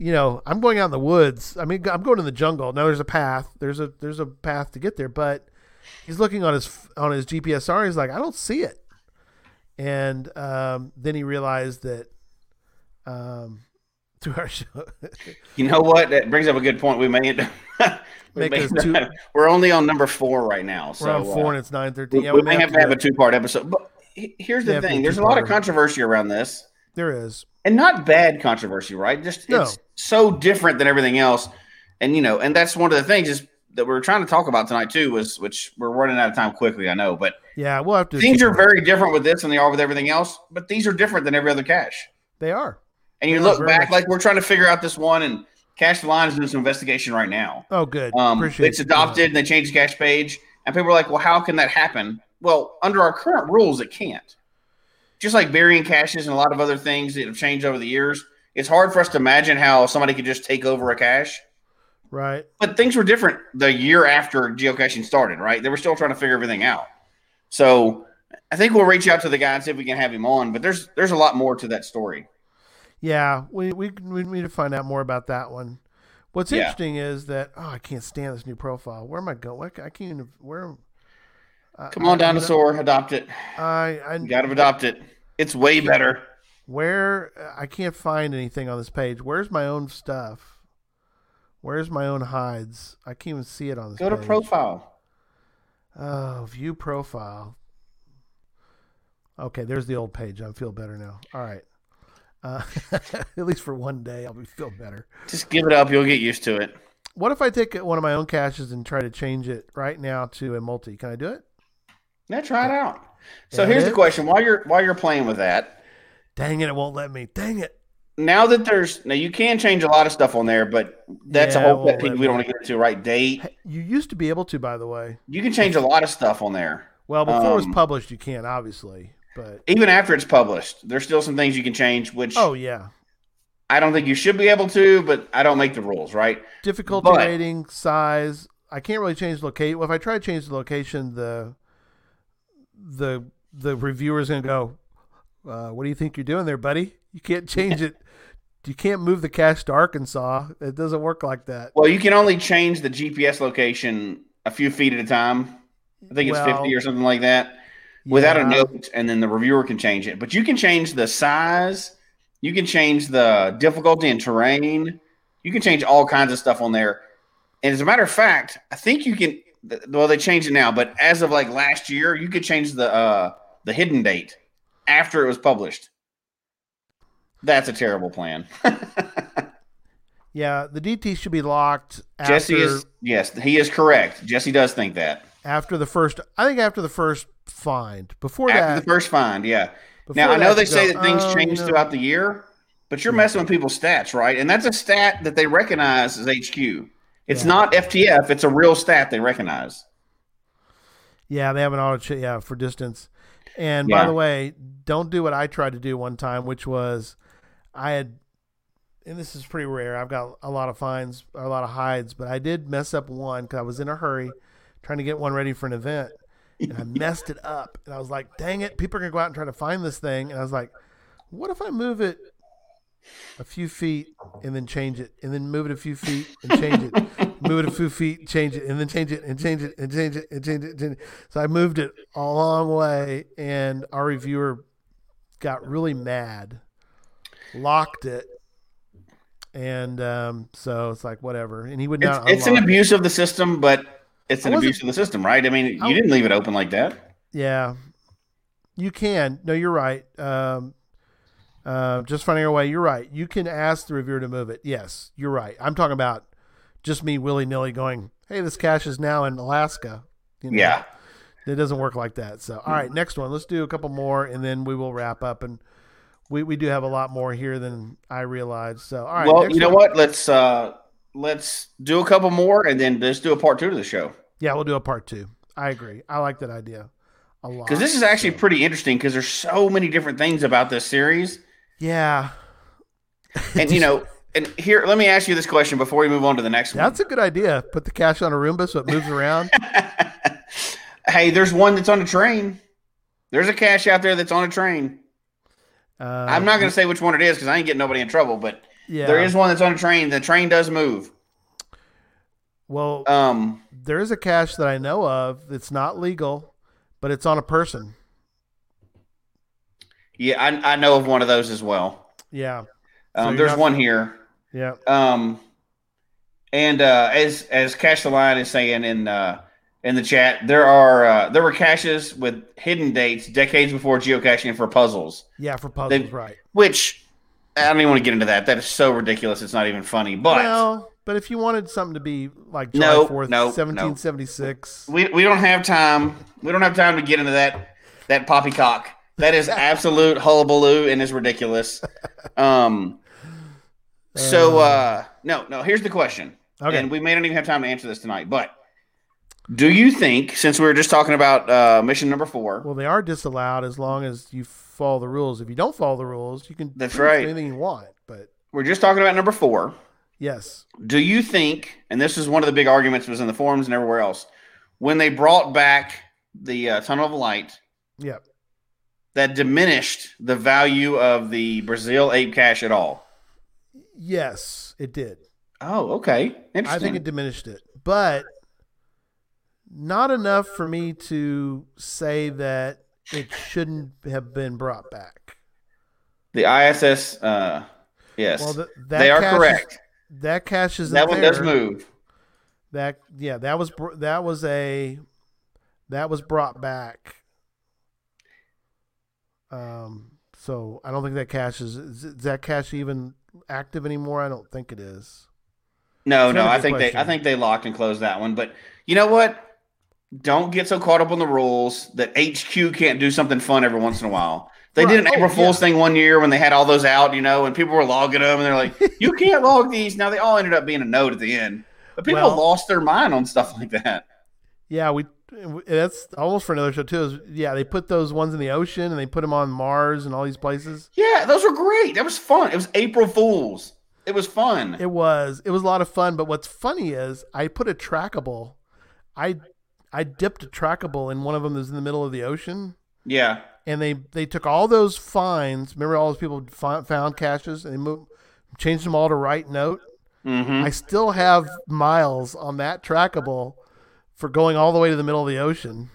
You know, I'm going out in the woods. I mean, I'm going in the jungle. Now there's a path. There's a there's a path to get there, but he's looking on his on his GPSR. He's like, I don't see it. And um, then he realized that um, to our show, You know what? That brings up a good point. We may end we this two- we're only on number four right now. So we're on four uh, and it's nine thirteen. we. Yeah, we may have to have a two part episode. But here's the thing there's a lot of controversy around this. There is. and not bad controversy, right? Just No. it's so different than everything else, and you know, and that's one of the things is that we're trying to talk about tonight too. Was which we're running out of time quickly, I know, but Yeah, we'll have to. things are very different with this than they are with everything else. But these are different than every other cache. They are. And you Yeah, look back, much. like we're trying to figure out this one, and Cache the Line is doing some investigation right now. Oh, good. Um, Appreciate it's it. adopted, and they changed the cache page, and people are like, "Well, how can that happen?" Well, under our current rules, it can't. Just like burying caches and a lot of other things that have changed over the years, it's hard for us to imagine how somebody could just take over a cache. Right. But things were different the year after geocaching started, right? They were still trying to figure everything out. So I think we'll reach out to the guy and see if we can have him on. But there's there's a lot more to that story. Yeah, we, we we need to find out more about that one. What's Yeah. interesting is that oh, I can't stand this new profile. Where am I going? I can't even. Where? I- Come on, I- dinosaur, adopt it. I I You got to adopt it. It's way better. where I can't find anything on this page. Where's my own stuff? Where's my own hides? I can't even see it on this. Go to profile. Oh, view profile. Okay, there's the old page. I feel better now. All right. Uh, at least for one day, I'll be feel better. Just give it up. You'll get used to it. What if I take one of my own caches and try to change it right now to a multi? Can I do it? Yeah, try it out. So Yeah, here's it the question: while you're while you're playing with that, Dang it! It won't let me. Dang it! Now that there's now you can change a lot of stuff on there, but that's Yeah, a whole pet peeve we don't want to get into right. Date. You used to be able to, by the way. You can change a lot of stuff on there. Well, before it was Um, published, you can't, obviously. But Even after it's published, there's still some things you can change, which oh yeah, I don't think you should be able to, but I don't make the rules, right? difficulty But- rating, size. I can't really change the location. Well, if I try to change the location, the the the reviewer's gonna go, uh, "What do you think you're doing there, buddy? You can't change it. You can't move the cache to Arkansas. It doesn't work like that." Well, you can only change the GPS location a few feet at a time. I think it's Well, 50 or something like that without a note, and then the reviewer can change it. But you can change the size, you can change the difficulty and terrain, you can change all kinds of stuff on there. And as a matter of fact, I think you can. Well, they changed it now, but as of like last year, you could change the uh, the hidden date after it was published. That's a terrible plan. Yeah, the DT should be locked after Jesse is yes, he is correct. Jesse does think that after the first. I think after the first find. Before after that, the first find, yeah. Now I know they say go, that things "Oh, change know." throughout the year, but you're hmm. messing with people's stats, right? And that's a stat that they recognize as HQ. It's Yeah. not FTF; it's a real stat they recognize. Yeah, they have an auto check. Yeah, for distance. And by the way, don't do what I tried to do one time, which was I had, and this is pretty rare. I've got a lot of fines, or a lot of hides, but I did mess up one because I was in a hurry trying to get one ready for an event, and I messed it up. And I was like, "Dang it! People are gonna go out and try to find this thing." And I was like, "What if I move it a few feet and then change it, and then move it a few feet and change it, move it a few feet, change it, and then change it and change it and change it and change it." And change it. So I moved it a long way, and our reviewer got really mad, locked it, and um, so it's like whatever. And he would not. it's an unlock it. abuse of the system, but it's an abuse of the system, right? I mean, I- you didn't leave it open like that. Yeah, you can. No, you're right. Um, uh, just finding a way. You're right. You can ask the reviewer to move it. Yes, you're right. I'm talking about just me willy nilly going. Hey, this cache is now in Alaska. You know, Yeah. it doesn't work like that. So, all right, next one. Let's do a couple more, and then we will wrap up. And we, we do have a lot more here than I realized. So, all right. well, you know one. what? Let's uh let's do a couple more, and then let's do a part two to the show Yeah, we'll do a part two. I agree. I like that idea a lot. because this is actually pretty interesting because there's so many different things about this series. yeah. And you know, and here, let me ask you this question before we move on to the next one. That's a good idea. Put the cache on a Roomba so it moves around. hey, there's one that's on a train. There's a cache out there that's on a train. Uh, I'm not going to say which one it is because I ain't getting nobody in trouble, but Yeah. there is one that's on a train. The train does move. Well, Um, there is a cache that I know of It's not legal, but it's on a person. yeah, I, I know of one of those as well. Yeah. Um, you're there's not- one here. Yeah. Um, and uh, as as Cash the Lion is saying in uh, in the chat, there are uh, there were caches with hidden dates decades before geocaching for puzzles, Yeah, for puzzles, They- right. which I don't even want to get into that. That is so ridiculous. It's not even funny. But well, but if you wanted something to be like July No, 4th, no, no. 1776. we, we don't have time. We don't have time to get into that that poppycock. That is absolute hullabaloo and is ridiculous. Um. So uh, no, no. Here's the question, Okay. and we may not even have time to answer this tonight. But do you think, since we were just talking about uh, mission number four, Well, they are disallowed as long as you follow the rules. If you don't follow the rules, you can That's right. anything you want. But we're just talking about number four. yes, Do you think, and this is one of the big arguments was in the forums and everywhere else, when they brought back the uh, tunnel of light, yep. that diminished the value of the Brazil ape cache at all? yes, it did. Oh, okay. Interesting. I think it diminished it, but not enough for me to say that it shouldn't have been brought back. the ISS, uh, yes, Well, th- that they are cache is- correct. that cache is That one does move. That yeah, that was that was a that was brought back. Um, so I don't think that cache is, is that cache even active anymore? I don't think it is. No, It's no, I think they, I think they locked and closed that one. But you know what? Don't get so caught up on the rules that HQ can't do something fun every once in a while. They did an Oh, April Fool's yeah. thing one year when they had all those out, you know, and people were logging them, and they're like, "You can't log these." Now they all ended up being a note at the end, but people Well- lost their mind on stuff like that. Yeah, we that's almost for another show too. Is, yeah, they put those ones in the ocean and they put them on Mars and all these places. Yeah, those were great. That was fun. It was April Fools. It was fun. It was it was a lot of fun. But what's funny is I put a trackable. I I dipped a trackable in one of them that was in the middle of the ocean, Yeah. and they they took all those finds. Remember, all those people fi- found caches, and they moved, changed them all to right note. hmm I still have miles on that trackable for going all the way to the middle of the ocean.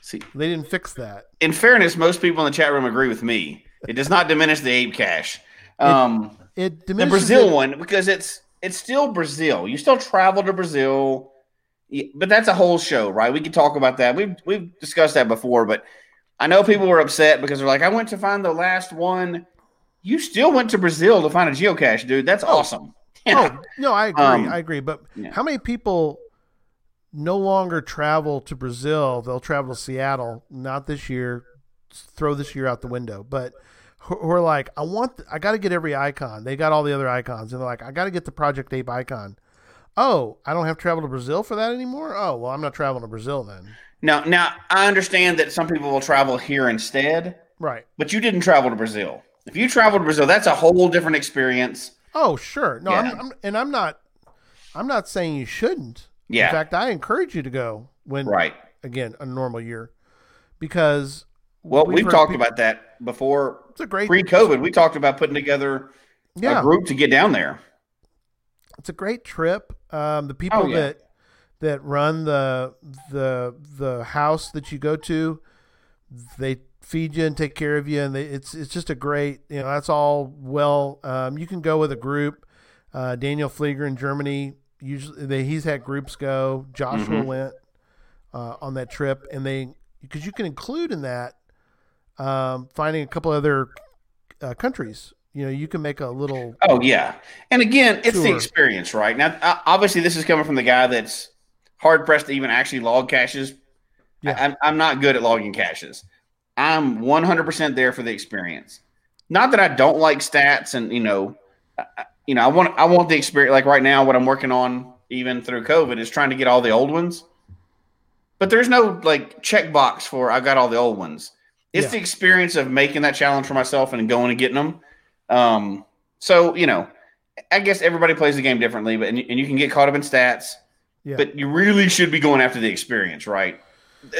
See, They didn't fix that. in fairness, most people in the chat room agree with me. It does not diminish the ape cache. Um, It diminishes the Brazil it- one because it's it's still Brazil. You still travel to Brazil, but that's a whole show, right? We could talk about that. We've we've discussed that before, but I know people were upset because they're like, I went to find the last one. You still went to Brazil to find a geocache, dude. That's awesome. Yeah. Oh no, I agree. Um, I agree. But yeah. how many people no longer travel to Brazil? They'll travel to Seattle. Not this year. Throw this year out the window. But who who are like, I want, I got to get every icon. They got all the other icons, and they're like, I got to get the Project Ape icon. Oh, I don't have to travel to Brazil for that anymore. Oh, well, I'm not traveling to Brazil then. Now, now I understand that some people will travel here instead, Right. but you didn't travel to Brazil. If you travel to Brazil, that's a whole different experience. Oh, sure. No, Yeah. I'm, I'm, and I'm not, I'm not saying you shouldn't. Yeah. In fact, I encourage you to go when, Right. again, a normal year, because Well, we've, heard talked peop- about that before. It's a great Pre-COVID, we talked about putting together Yeah, a group to get down there. It's a great trip. Um, the people Oh, yeah. that that run the the the house that you go to, they feed you and take care of you, and they, it's it's just a great. You know, that's all well. Um, you can go with a group. Uh, Daniel Flieger in Germany usually they, he's had groups go. Joshua Mhm. went uh, on that trip, and they because you can include in that um, finding a couple other uh, countries. You know, you can make a little Oh yeah, and again, it's the experience, right? Now, uh, obviously, this is coming from the guy that's hard pressed to even actually log caches. Yeah. I, I'm, I'm not good at logging caches. I'm 100% there for the experience. Not that I don't like stats, and you know, I- I- you know, I want I want the experience. Like right now, what I'm working on, even through COVID, is trying to get all the old ones. But there's no like checkbox for I got all the old ones. It's Yeah. the experience of making that challenge for myself and going and getting them. Um, so you know, I guess everybody plays the game differently, but and you, and you can get caught up in stats. Yeah. But you really should be going after the experience, right?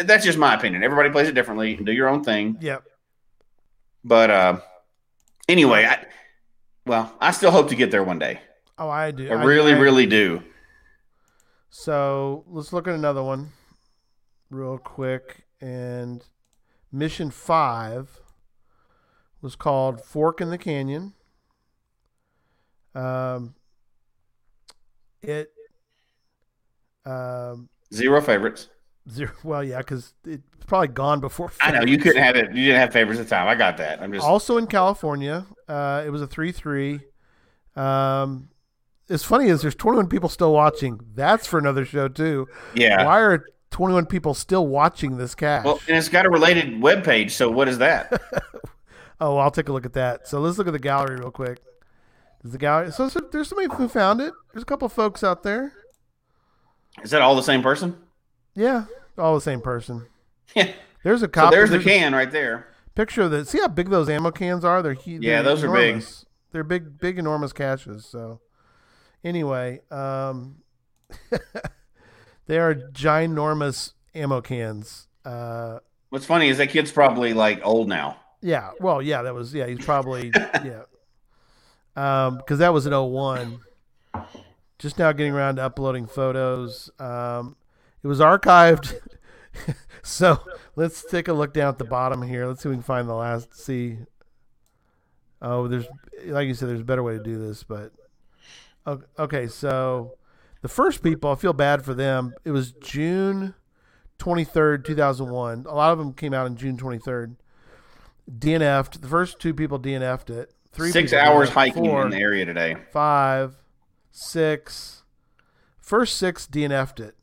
That's just my opinion. Everybody plays it differently. And do your own thing. yeah. But uh, anyway, I, well, I still hope to get there one day. Oh, I do. I really, I- really do. So let's look at another one real quick. And mission five was called Fork in the Canyon. Um, it, um, Zero favorites. zero, well, yeah, because it's probably gone before. I know you couldn't have it. You didn't have favorites at the time. I got that. I'm just Also in California, uh, it was a three-three. Um, it's funny is there's 21 people still watching. That's for another show too. yeah. Why are 21 people still watching this cache? Well, and it's got a related web page. So what is that? oh, I'll take a look at that. So let's look at the gallery real quick. Is the gallery? So, so there's somebody who found it. There's a couple folks out there. is that all the same person? Yeah, all the same person. Yeah. There's a So copy. there's the a can right there. picture of the. See how big those ammo cans are? They're huge. Yeah, those are big. They're big, big, enormous caches. So anyway, um, they are ginormous ammo cans. Uh, What's funny is that kid's probably like old now. Yeah, well, yeah, that was yeah. He's probably yeah, um, because that was an 01. Just now getting around to uploading photos. Um, it was archived. so let's take a look down at the bottom here. Let's see if we can find the last. See. Oh, there's like you said, there's a better way to do this, but okay. So the first people, I feel bad for them. It was June 23rd, 2001. A lot of them came out on June 23rd. DNF'd. The first two people DNF'd it. Three Six people hours hiking Four, in the area today. five, six. First six DNF'd it.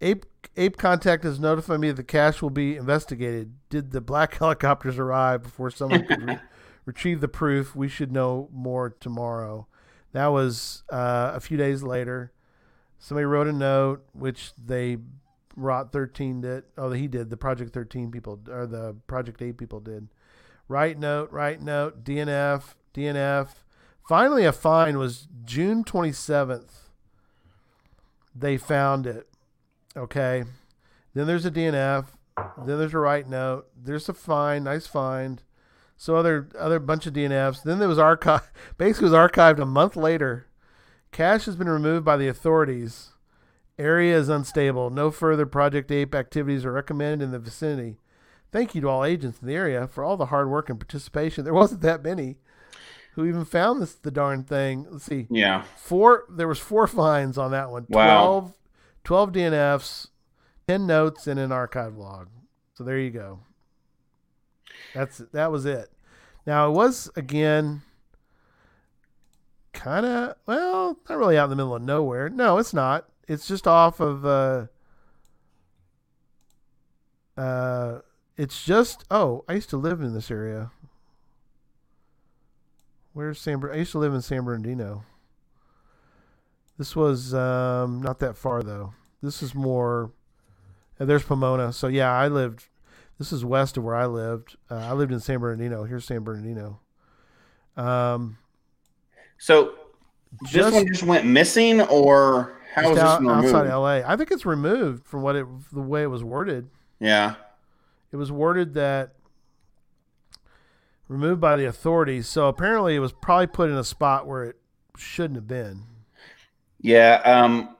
Ape Ape Contact has notified me that the cache will be investigated. Did the black helicopters arrive before someone could re- retrieve the proof? We should know more tomorrow. That was uh, a few days later. Somebody wrote a note, which they Rot 13 did. Oh, he did. The Project 13 people, or the Project 8 people did. Right note, right note, DNF, DNF. Finally, a fine was June 27th. They found it. Okay. Then there's a DNF. Then there's a right note. There's a fine, nice find. So other other bunch of DNFs. Then there was archive. Basically, was archived a month later. Cache has been removed by the authorities. Area is unstable. No further Project Ape activities are recommended in the vicinity. Thank you to all agents in the area for all the hard work and participation. There wasn't that many who even found this the darn thing. Let's see. Yeah. Four there was four fines on that one. Wow. 12, 12 DNFs, 10 notes and an archive log. So there you go. That's that was it. Now it was again kind of well, not really out in the middle of nowhere. No, it's not. It's just off of uh uh it's just oh, I used to live in this area. Where's San? I used to live in San Bernardino. This was um, not that far though. This is more. uh, there's Pomona. So yeah, I lived. This is west of where I lived. Uh, I lived in San Bernardino. Here's San Bernardino. Um, So this Just- one just went missing, or how just was this removed? outside LA. I think it's removed from what it the way it was worded. Yeah. It was worded that removed by the authorities. So apparently, it was probably put in a spot where it shouldn't have been. Yeah, um,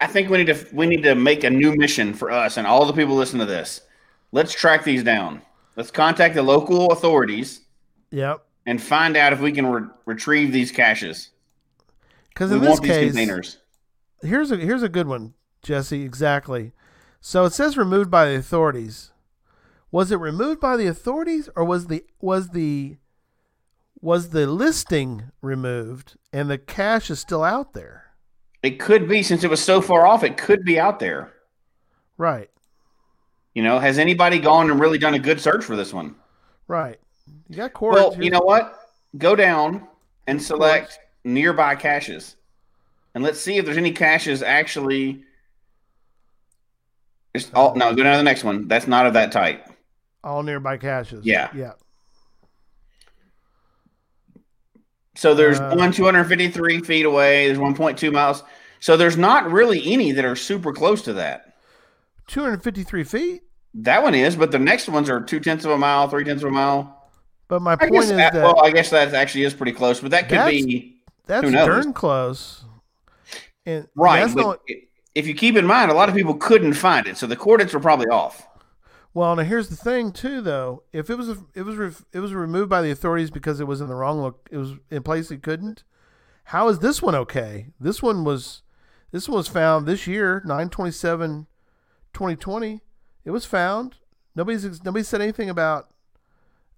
I- think we need to we need to make a new mission for us and all the people listen to this. Let's track these down. Let's contact the local authorities Yep. and find out if we can re- retrieve these caches. Because We in this want these case, containers. Here's a here's a good one, Jesse. Exactly. So it says removed by the authorities. Was it removed by the authorities, or was the was the was the listing removed and the cache is still out there? It could be since it was so far off. It could be out there. Right. You know, has anybody gone and really done a good search for this one? Right. You got cords. Well, you know what? Go down and select nearby caches, and let's see if there's any caches actually. Just, all no, go down to the next one. That's not of that type. all nearby caches. Yeah. Yeah. So there's Uh, one 253 feet away. There's 1.2 miles. So there's not really any that are super close to that. 253 feet. That one is, but the next ones are two tenths of a mile, three tenths of a mile. But my I point guess is that, well, I guess that actually is pretty close, but that could be that's darn close. And right. That's not, if you keep in mind, a lot of people couldn't find it, so the coordinates were probably off. well, now here's the thing too, though. If it was it was re- it was removed by the authorities because it was in the wrong look, it was in place it couldn't. How is this one okay? This one was this one was found this year, 927 2020. It was found. Nobody's nobody said anything about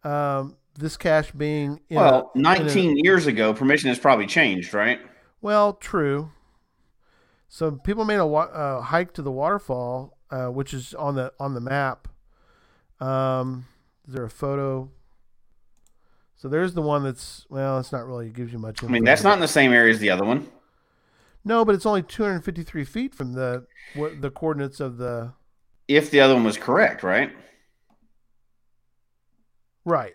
um, this cache being in a- well, a- 19 years ago, permission has probably changed, right? Well, true. So people made a wa- uh, hike to the waterfall, uh, which is on the on the map. Um, is there a photo? So there's the one that's well, it's not really it gives you much. I mean, that's not in the same area as the other one. No, but it's only 253 feet from the what the coordinates of the If the other one was correct, right? right,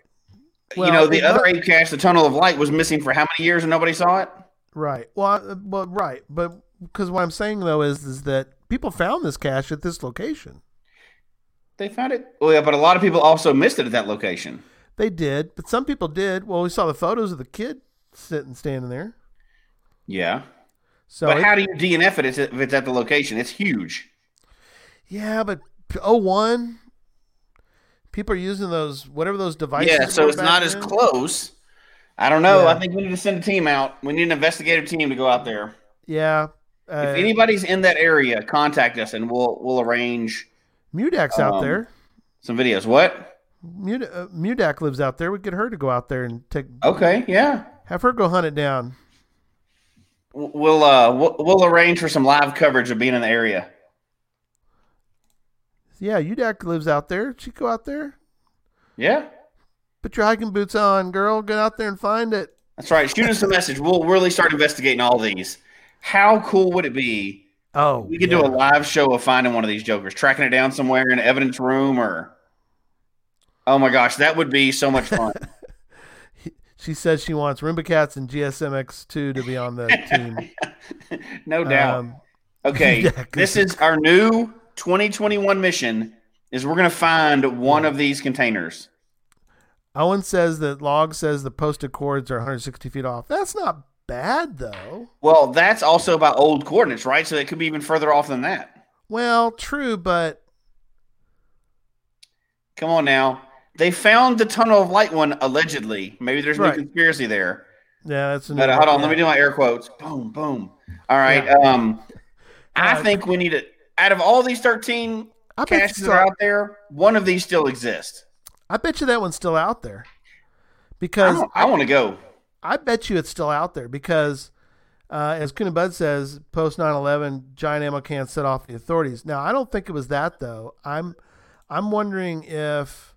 you know, the other ape cache, the tunnel of light, was missing for how many years and nobody saw it? right. Well, I- well, right, but because what I'm saying though is is that people found this cache at this location. They found it. Well, yeah, but a lot of people also missed it at that location. They did, but some people did. Well, we saw the photos of the kid sitting standing there. Yeah. So but it- how do you DNF it if it's at the location? It's huge. Yeah, but oh one, people are using those whatever those devices. Yeah, so it's not as close. I don't know. Yeah. I think we need to send a team out. We need an investigative team to go out there. Yeah, uh, if anybody's in that area, contact us and we'll we'll arrange Mudak's out um, there. some videos. What? Mud- uh, Mudak lives out there. We get her to go out there and take Okay, yeah. have her go hunt it down. We'll uh we'll, we'll arrange for some live coverage of being in the area. Yeah, Udak lives out there. She go out there. Yeah. Put your hiking boots on, girl. Get out there and find it. That's right. Shoot us a message. We'll really start investigating all these. How cool would it be? Oh, We could do a live show of finding one of these jokers, tracking it down somewhere in an evidence room, or oh my gosh, that would be so much fun. She says she wants Roomba Cats and GSMX2 to be on the team. no doubt. Um, Okay, Yeah, this is our new 2021 mission. Is we're gonna find one of these containers. Owen says that log says the posted cords are 160 feet off. That's not bad though. Well, that's also about old coordinates, right? So it could be even further off than that. Well, true, but Come on now. They found the tunnel of light one allegedly. Maybe there's Right. no conspiracy there. yeah, that's a But uh, hold on, let me do my air quotes. Boom, boom. All right. Um, I Uh, think we need to. Out of all these 13 I caches are out there, one of these still exists. I bet you that one's still out there. Because don't- I want to go. I bet you it's still out there because, uh, as Coon and Bud says, post 9/11, giant ammo can set off the authorities. Now, I don't think it was that though. I'm, I'm wondering if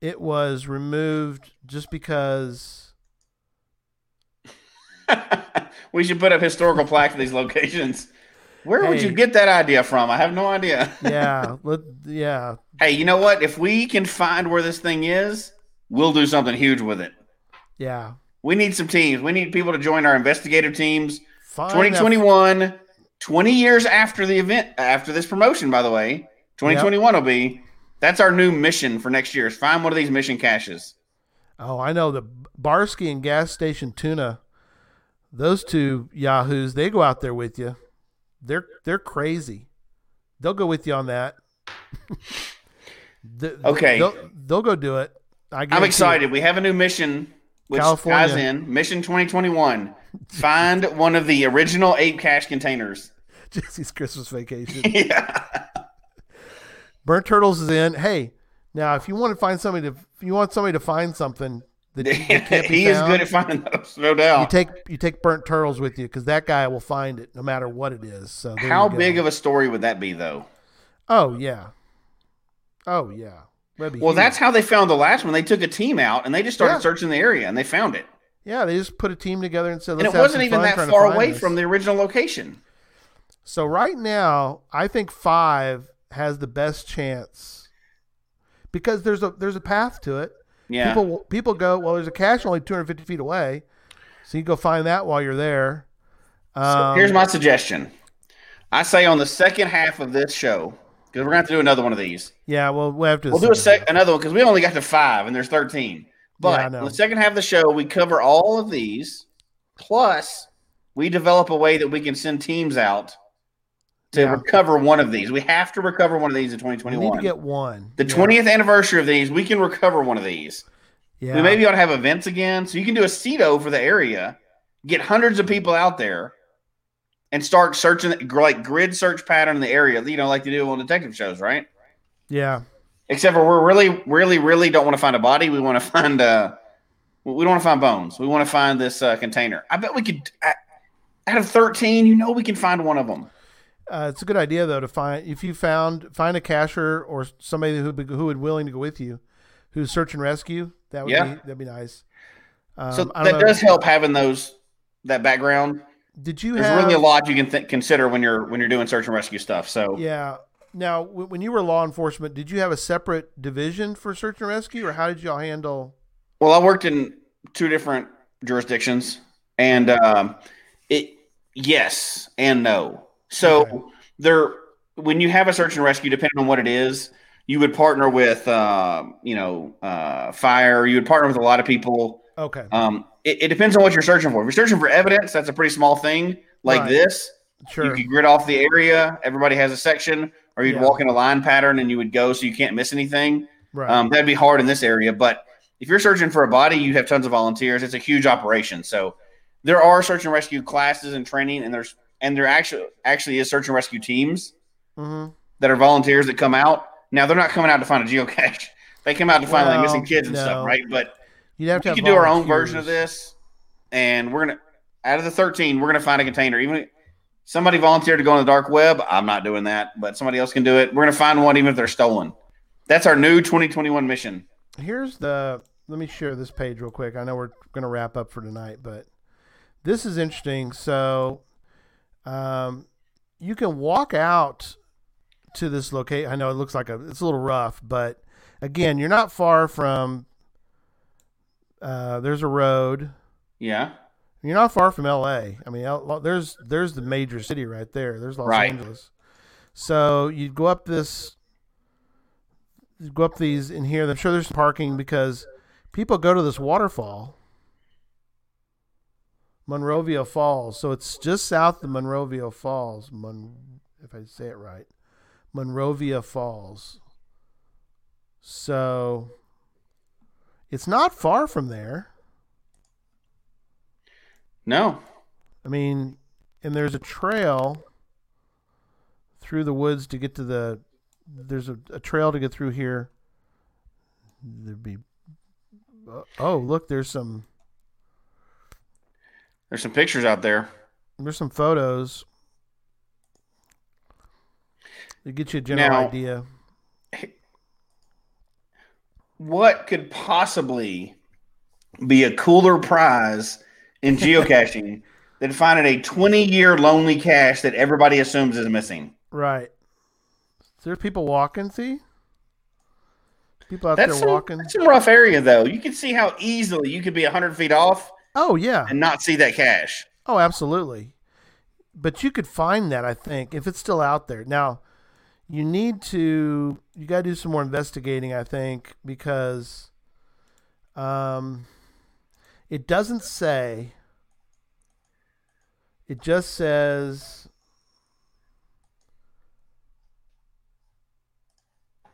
it was removed just because. we should put up historical plaques at these locations. Where would you get that idea from? I have no idea. Yeah, let, yeah, hey, you know what? If we can find where this thing is, we'll do something huge with it. yeah. We need some teams. We need people to join our investigative teams. Fine. 2021, 20 years after the event, after this promotion, by the way, 2021 will be. That's our new mission for next year. Is find one of these mission caches. Oh, I know the Barsky and gas station tuna. Those two yahoos, they go out there with you. They're they're crazy. They'll go with you on that. Th- Okay. they'll, they'll go do it. I I'm guarantee excited. We have a new mission, which California. ties in Mission 2021. Find one of the original APE cache containers. Jesse's Christmas vacation. yeah. Burnt turtles is in. Hey, now if you want to find somebody to, if you want somebody to find something that, that can't be he is good at finding those, no You doubt. take you take burnt turtles with you because that guy will find it no matter what it is. So How big of a story would that be, though? Oh yeah. Oh yeah. Well, huge. that's how they found the last one. They took a team out and they just started Yeah. searching the area and they found it. yeah. They just put a team together and said, And it wasn't even that far away this." from the original location. So right now, I think five has the best chance because there's a there's a path to it. Yeah. People people go well. There's a cache only 250 feet away, so you go find that while you're there. So Um, here's my suggestion. I say on the second half of this show, because we're going to have to do another one of these. yeah. Well, we have to. We'll do a sec- another one because we only got to five and there's 13. But Yeah, the second half of the show, we cover all of these. Plus, we develop a way that we can send teams out to Yeah. recover one of these. We have to recover one of these in We need 2021. to get one. the Yeah. 20th anniversary of these, we can recover one of these. Yeah. We maybe ought to have events again. So you can do a CITO for the area, get hundreds of people out there, and start searching like grid search pattern in the area, you know, like they do on detective shows, right? Yeah. Except for we're really, really, really don't want to find a body. We want to find uh we don't want to find bones. We want to find this uh, container. I bet we could out of 13, you know we can find one of them. Uh, it's a good idea though to find if you found find a cacher or somebody who would who would willing to go with you, who's search and rescue. That would Yeah. be that'd be nice. Um, so that does help having those that background. Did you There's have really a lot you can th- consider when you're when you're doing search and rescue stuff. So Yeah. Now, w- when you were law enforcement, did you have a separate division for search and rescue, or how did y'all handle? Well, I worked in two different jurisdictions, and um, it yes and no. So Okay. there, when you have a search and rescue, depending on what it is, you would partner with, um, you know, uh, fire. You would partner with a lot of people. Okay. Um, it, it depends on what you're searching for. If you're searching for evidence, that's a pretty small thing. Like Right. this, Sure. you could grid off the area. Everybody has a section, or you'd Yeah. walk in a line pattern and you would go so you can't miss anything. right. Um, that'd be hard in this area, but if you're searching for a body, you have tons of volunteers. It's a huge operation. So there are search and rescue classes and training, and there's and there actually actually is search and rescue teams hmm that are volunteers that come out. Now they're not coming out to find a geocache; they come out to find like missing kids and no. stuff, right? But You'd have to we have can do our own version of this, and we're gonna out of the 13, we're gonna find a container. Even somebody volunteered to go on the dark web, I'm not doing that, but somebody else can do it. We're gonna find one, even if they're stolen. That's our new 2021 mission. Here's the. Let me share this page real quick. I know we're going to wrap up for tonight, but this is interesting. So, um, you can walk out to this location. I know it looks like a. It's a little rough, but again, you're not far from. Uh, there's a road. Yeah. You're not far from L.A. I mean, there's there's the major city right there. There's Los Right. Angeles. So you go up this, go up these in here. I'm sure there's parking because people go to this waterfall, Monrovia Falls. So it's just south of Monrovia Falls. Mon, if I say it right, Monrovia Falls. So it's not far from there. No. I mean, and there's a trail through the woods to get to the. There's a, a trail to get through here. There'd be. Uh, oh, look! There's some. There's some pictures out there. There's some photos. To get you a general Now- idea. What could possibly be a cooler prize in geocaching than finding a 20 year lonely cache that everybody assumes is missing? Right. There's people walking. See. People out That's there some, walking. that's a rough area, though. You can see how easily you could be 100 feet off Oh yeah. and not see that cache. Oh, absolutely. But you could find that, I think, if it's still out there. Now, you need to you got to do some more investigating, I think, because um it doesn't say it just says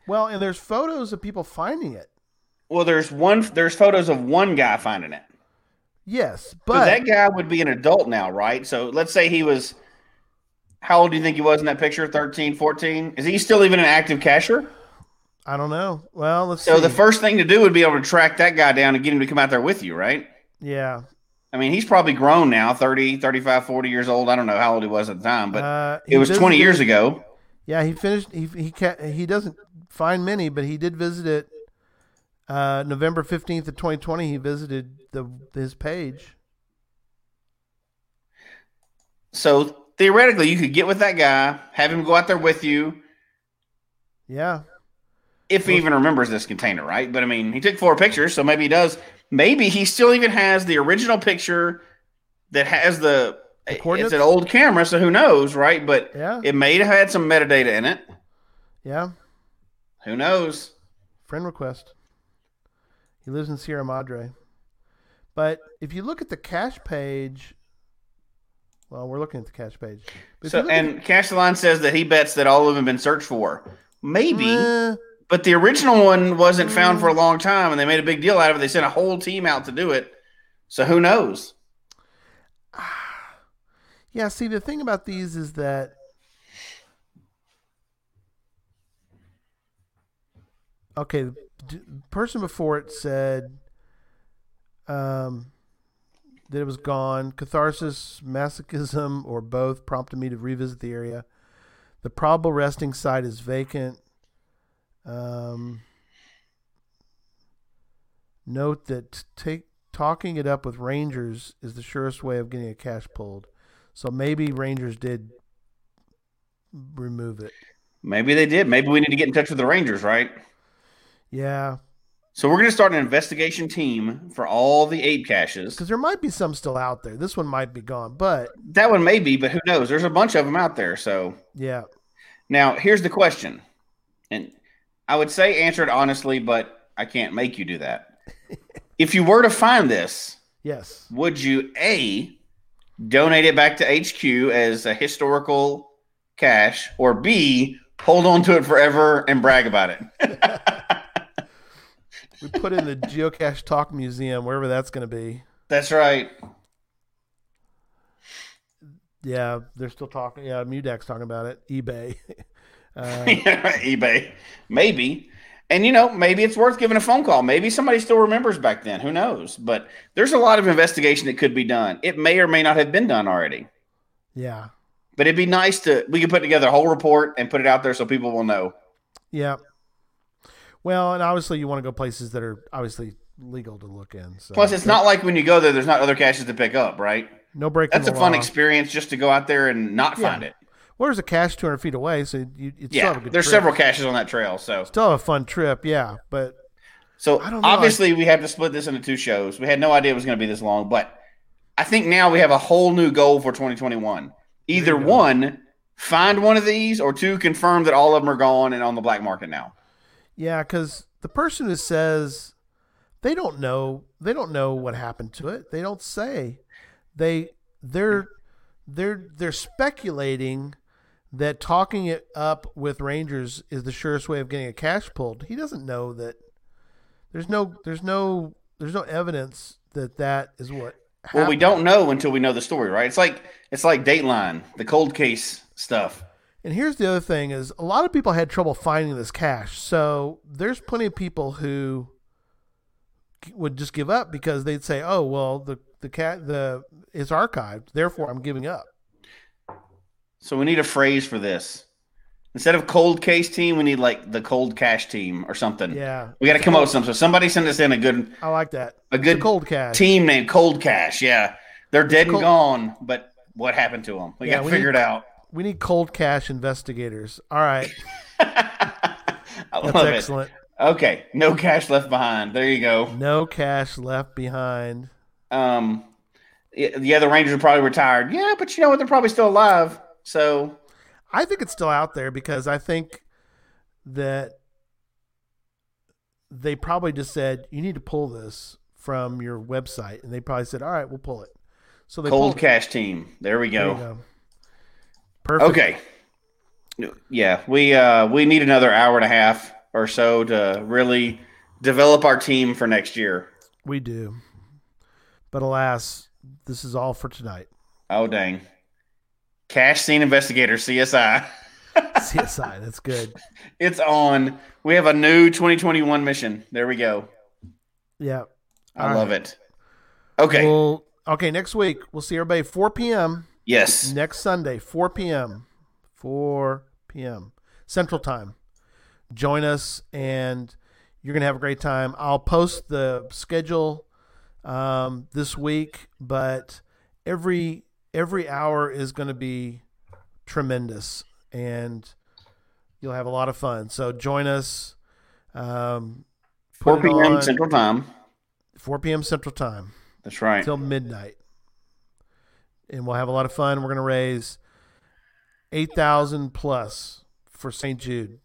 Well, and there's photos of people finding it. Well, there's one. There's photos of one guy finding it. Yes, But but that guy would be an adult now, right? So let's say he was. How old do you think he was in that picture? 13, 14? Is he still even an active cacher? I don't know. Well, let's So see. the first thing to do would be able to track that guy down and get him to come out there with you, right? yeah. I mean, he's probably grown now, 30, 35, 40 years old. I don't know how old he was at the time, but Uh, it was 20 years ago. Yeah, he finished. He he ca he doesn't find many, but he did visit it. Uh, November fifteenth of twenty twenty, he visited the his page. So theoretically, you could get with that guy, have him go out there with you, Yeah, if he even remembers this container, right? But I mean, he took four pictures, so maybe he does. Maybe he still even has the original picture that has the. The it's an old camera, so who knows, right? But Yeah. it may have had some metadata in it. yeah. Who knows? Friend request. He lives in Sierra Madre, but if you look at the cache page, well, we're looking at the cache page. But So, at- and Castellan says that he bets that all of them have been searched for. Maybe, Eh, but the original one wasn't found for a long time, and they made a big deal out of it. They sent a whole team out to do it. So who knows? Yeah, see, the thing about these is that okay, the person before it said um, that it was gone. Catharsis, masochism, or both prompted me to revisit the area. The probable resting site is vacant. Um, note that take talking it up with rangers is the surest way of getting a cache pulled. So maybe Rangers did remove it. Maybe they did. Maybe we need to get in touch with the Rangers, right? Yeah, So we're going to start an investigation team for all the APE caches. because there might be some still out there. This one might be gone, but That one may be, but who knows? There's a bunch of them out there. So yeah, now here's the question, and I would say answer it honestly, but I can't make you do that. if you were to find this, yes, would you a donate it back to HQ as a historical cache, or b hold on to it forever and brag about it? we put in the Geocache Talk Museum, wherever that's going to be. That's right. Yeah, they're still talking. Yeah, Mudak's talking about it. eBay. uh, eBay, maybe. And you know, maybe it's worth giving a phone call. Maybe somebody still remembers back then. Who knows? But there's a lot of investigation that could be done. It may or may not have been done already. yeah, But it'd be nice to we could put together a whole report and put it out there so people will know. yeah. Well, and obviously you want to go places that are obviously legal to look in. So. Plus, it's not like when you go there, there's not other caches to pick up, right? no breaking. That's a fun law. experience just to go out there and not Yeah. find it. Well, there's a cache 200 feet away, so you, Yeah, have a good there's trip. several caches on that trail, so Still a fun trip, yeah. But so I don't know, obviously we have to split this into two shows. We had no idea it was going to be this long, but I think now we have a whole new goal for 2021. Either one, find one of these, or two, confirm that all of them are gone and on the black market now. Yeah, because the person who says they don't know, they don't know what happened to it. They don't say. They they're they're they're speculating that talking it up with Rangers is the surest way of getting a cache pulled. He doesn't know that. There's no there's no there's no evidence that that is what. Well, we don't know until we know the story, right? It's like it's like Dateline, the cold case stuff. And here's the other thing: is a lot of people had trouble finding this cache. So there's plenty of people who would just give up because they'd say, "Oh, well, the the cat the it's archived, therefore I'm giving up." So we need a phrase for this. Instead of cold case team, we need like the cold cash team or something. Yeah, We got to come up with something. So somebody send us in a good I like that. a good cold cash. team named Cold Cash. Yeah, they're dead Cold- and gone, but what happened to them? We Yeah, got to figure need- it out. We need cold cash investigators. All right, I that's love excellent. it. Okay, no cache left behind. There you go. No cache left behind. Um, yeah, the Rangers are probably retired. Yeah, but you know what? They're probably still alive. So I think it's still out there because I think that they probably just said you need to pull this from your website, and they probably said, "All right, we'll pull it." So they cold pulled it. cash team. There we There you go. go. Perfect. Okay. Yeah, we uh we need another hour and a half or so to really develop our team for next year. We do. But alas, this is all for tonight. Oh dang. Cache scene investigator CSI. CSI, that's good. It's on. We have a new 2021 mission. There we go. Yeah. I All love right. it. Okay. Well, okay, next week we'll see everybody 4 p.m. yes. next Sunday, 4 p.m. 4 p.m. Central Time. Join us, and you're going to have a great time. I'll post the schedule um, this week, but every every hour is going to be tremendous, and you'll have a lot of fun. So join us. Um, 4 p.m. Central Time. 4 p.m. Central Time That's right. till midnight. And we'll have a lot of fun. We're going to raise 8,000 plus for St. Jude.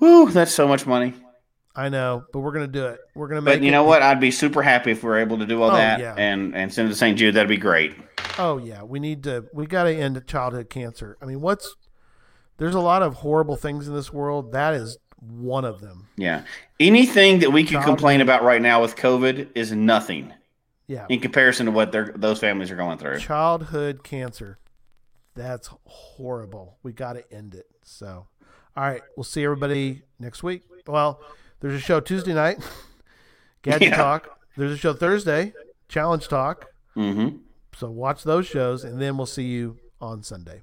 Woo, that's so much money. I know, but we're going to do it. We're going to make But you it- know what? I'd be super happy if we are able to do all Oh, that yeah. and and send it to St. Jude. That'd be great. Oh yeah, we need to we got to end childhood cancer. I mean, what's there's a lot of horrible things in this world. That is one of them. Yeah. Anything that we could Child- complain about right now with COVID is nothing Yeah. in comparison to what those families are going through. Childhood cancer. That's horrible. We got to end it. So, all right, we'll see everybody next week. Well, there's a show Tuesday night, Gadget Yeah. Talk. There's a show Thursday, Challenge Talk. Mm-hmm. So watch those shows, and then we'll see you on Sunday.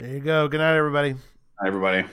There you go. Good night, everybody. Hi, everybody.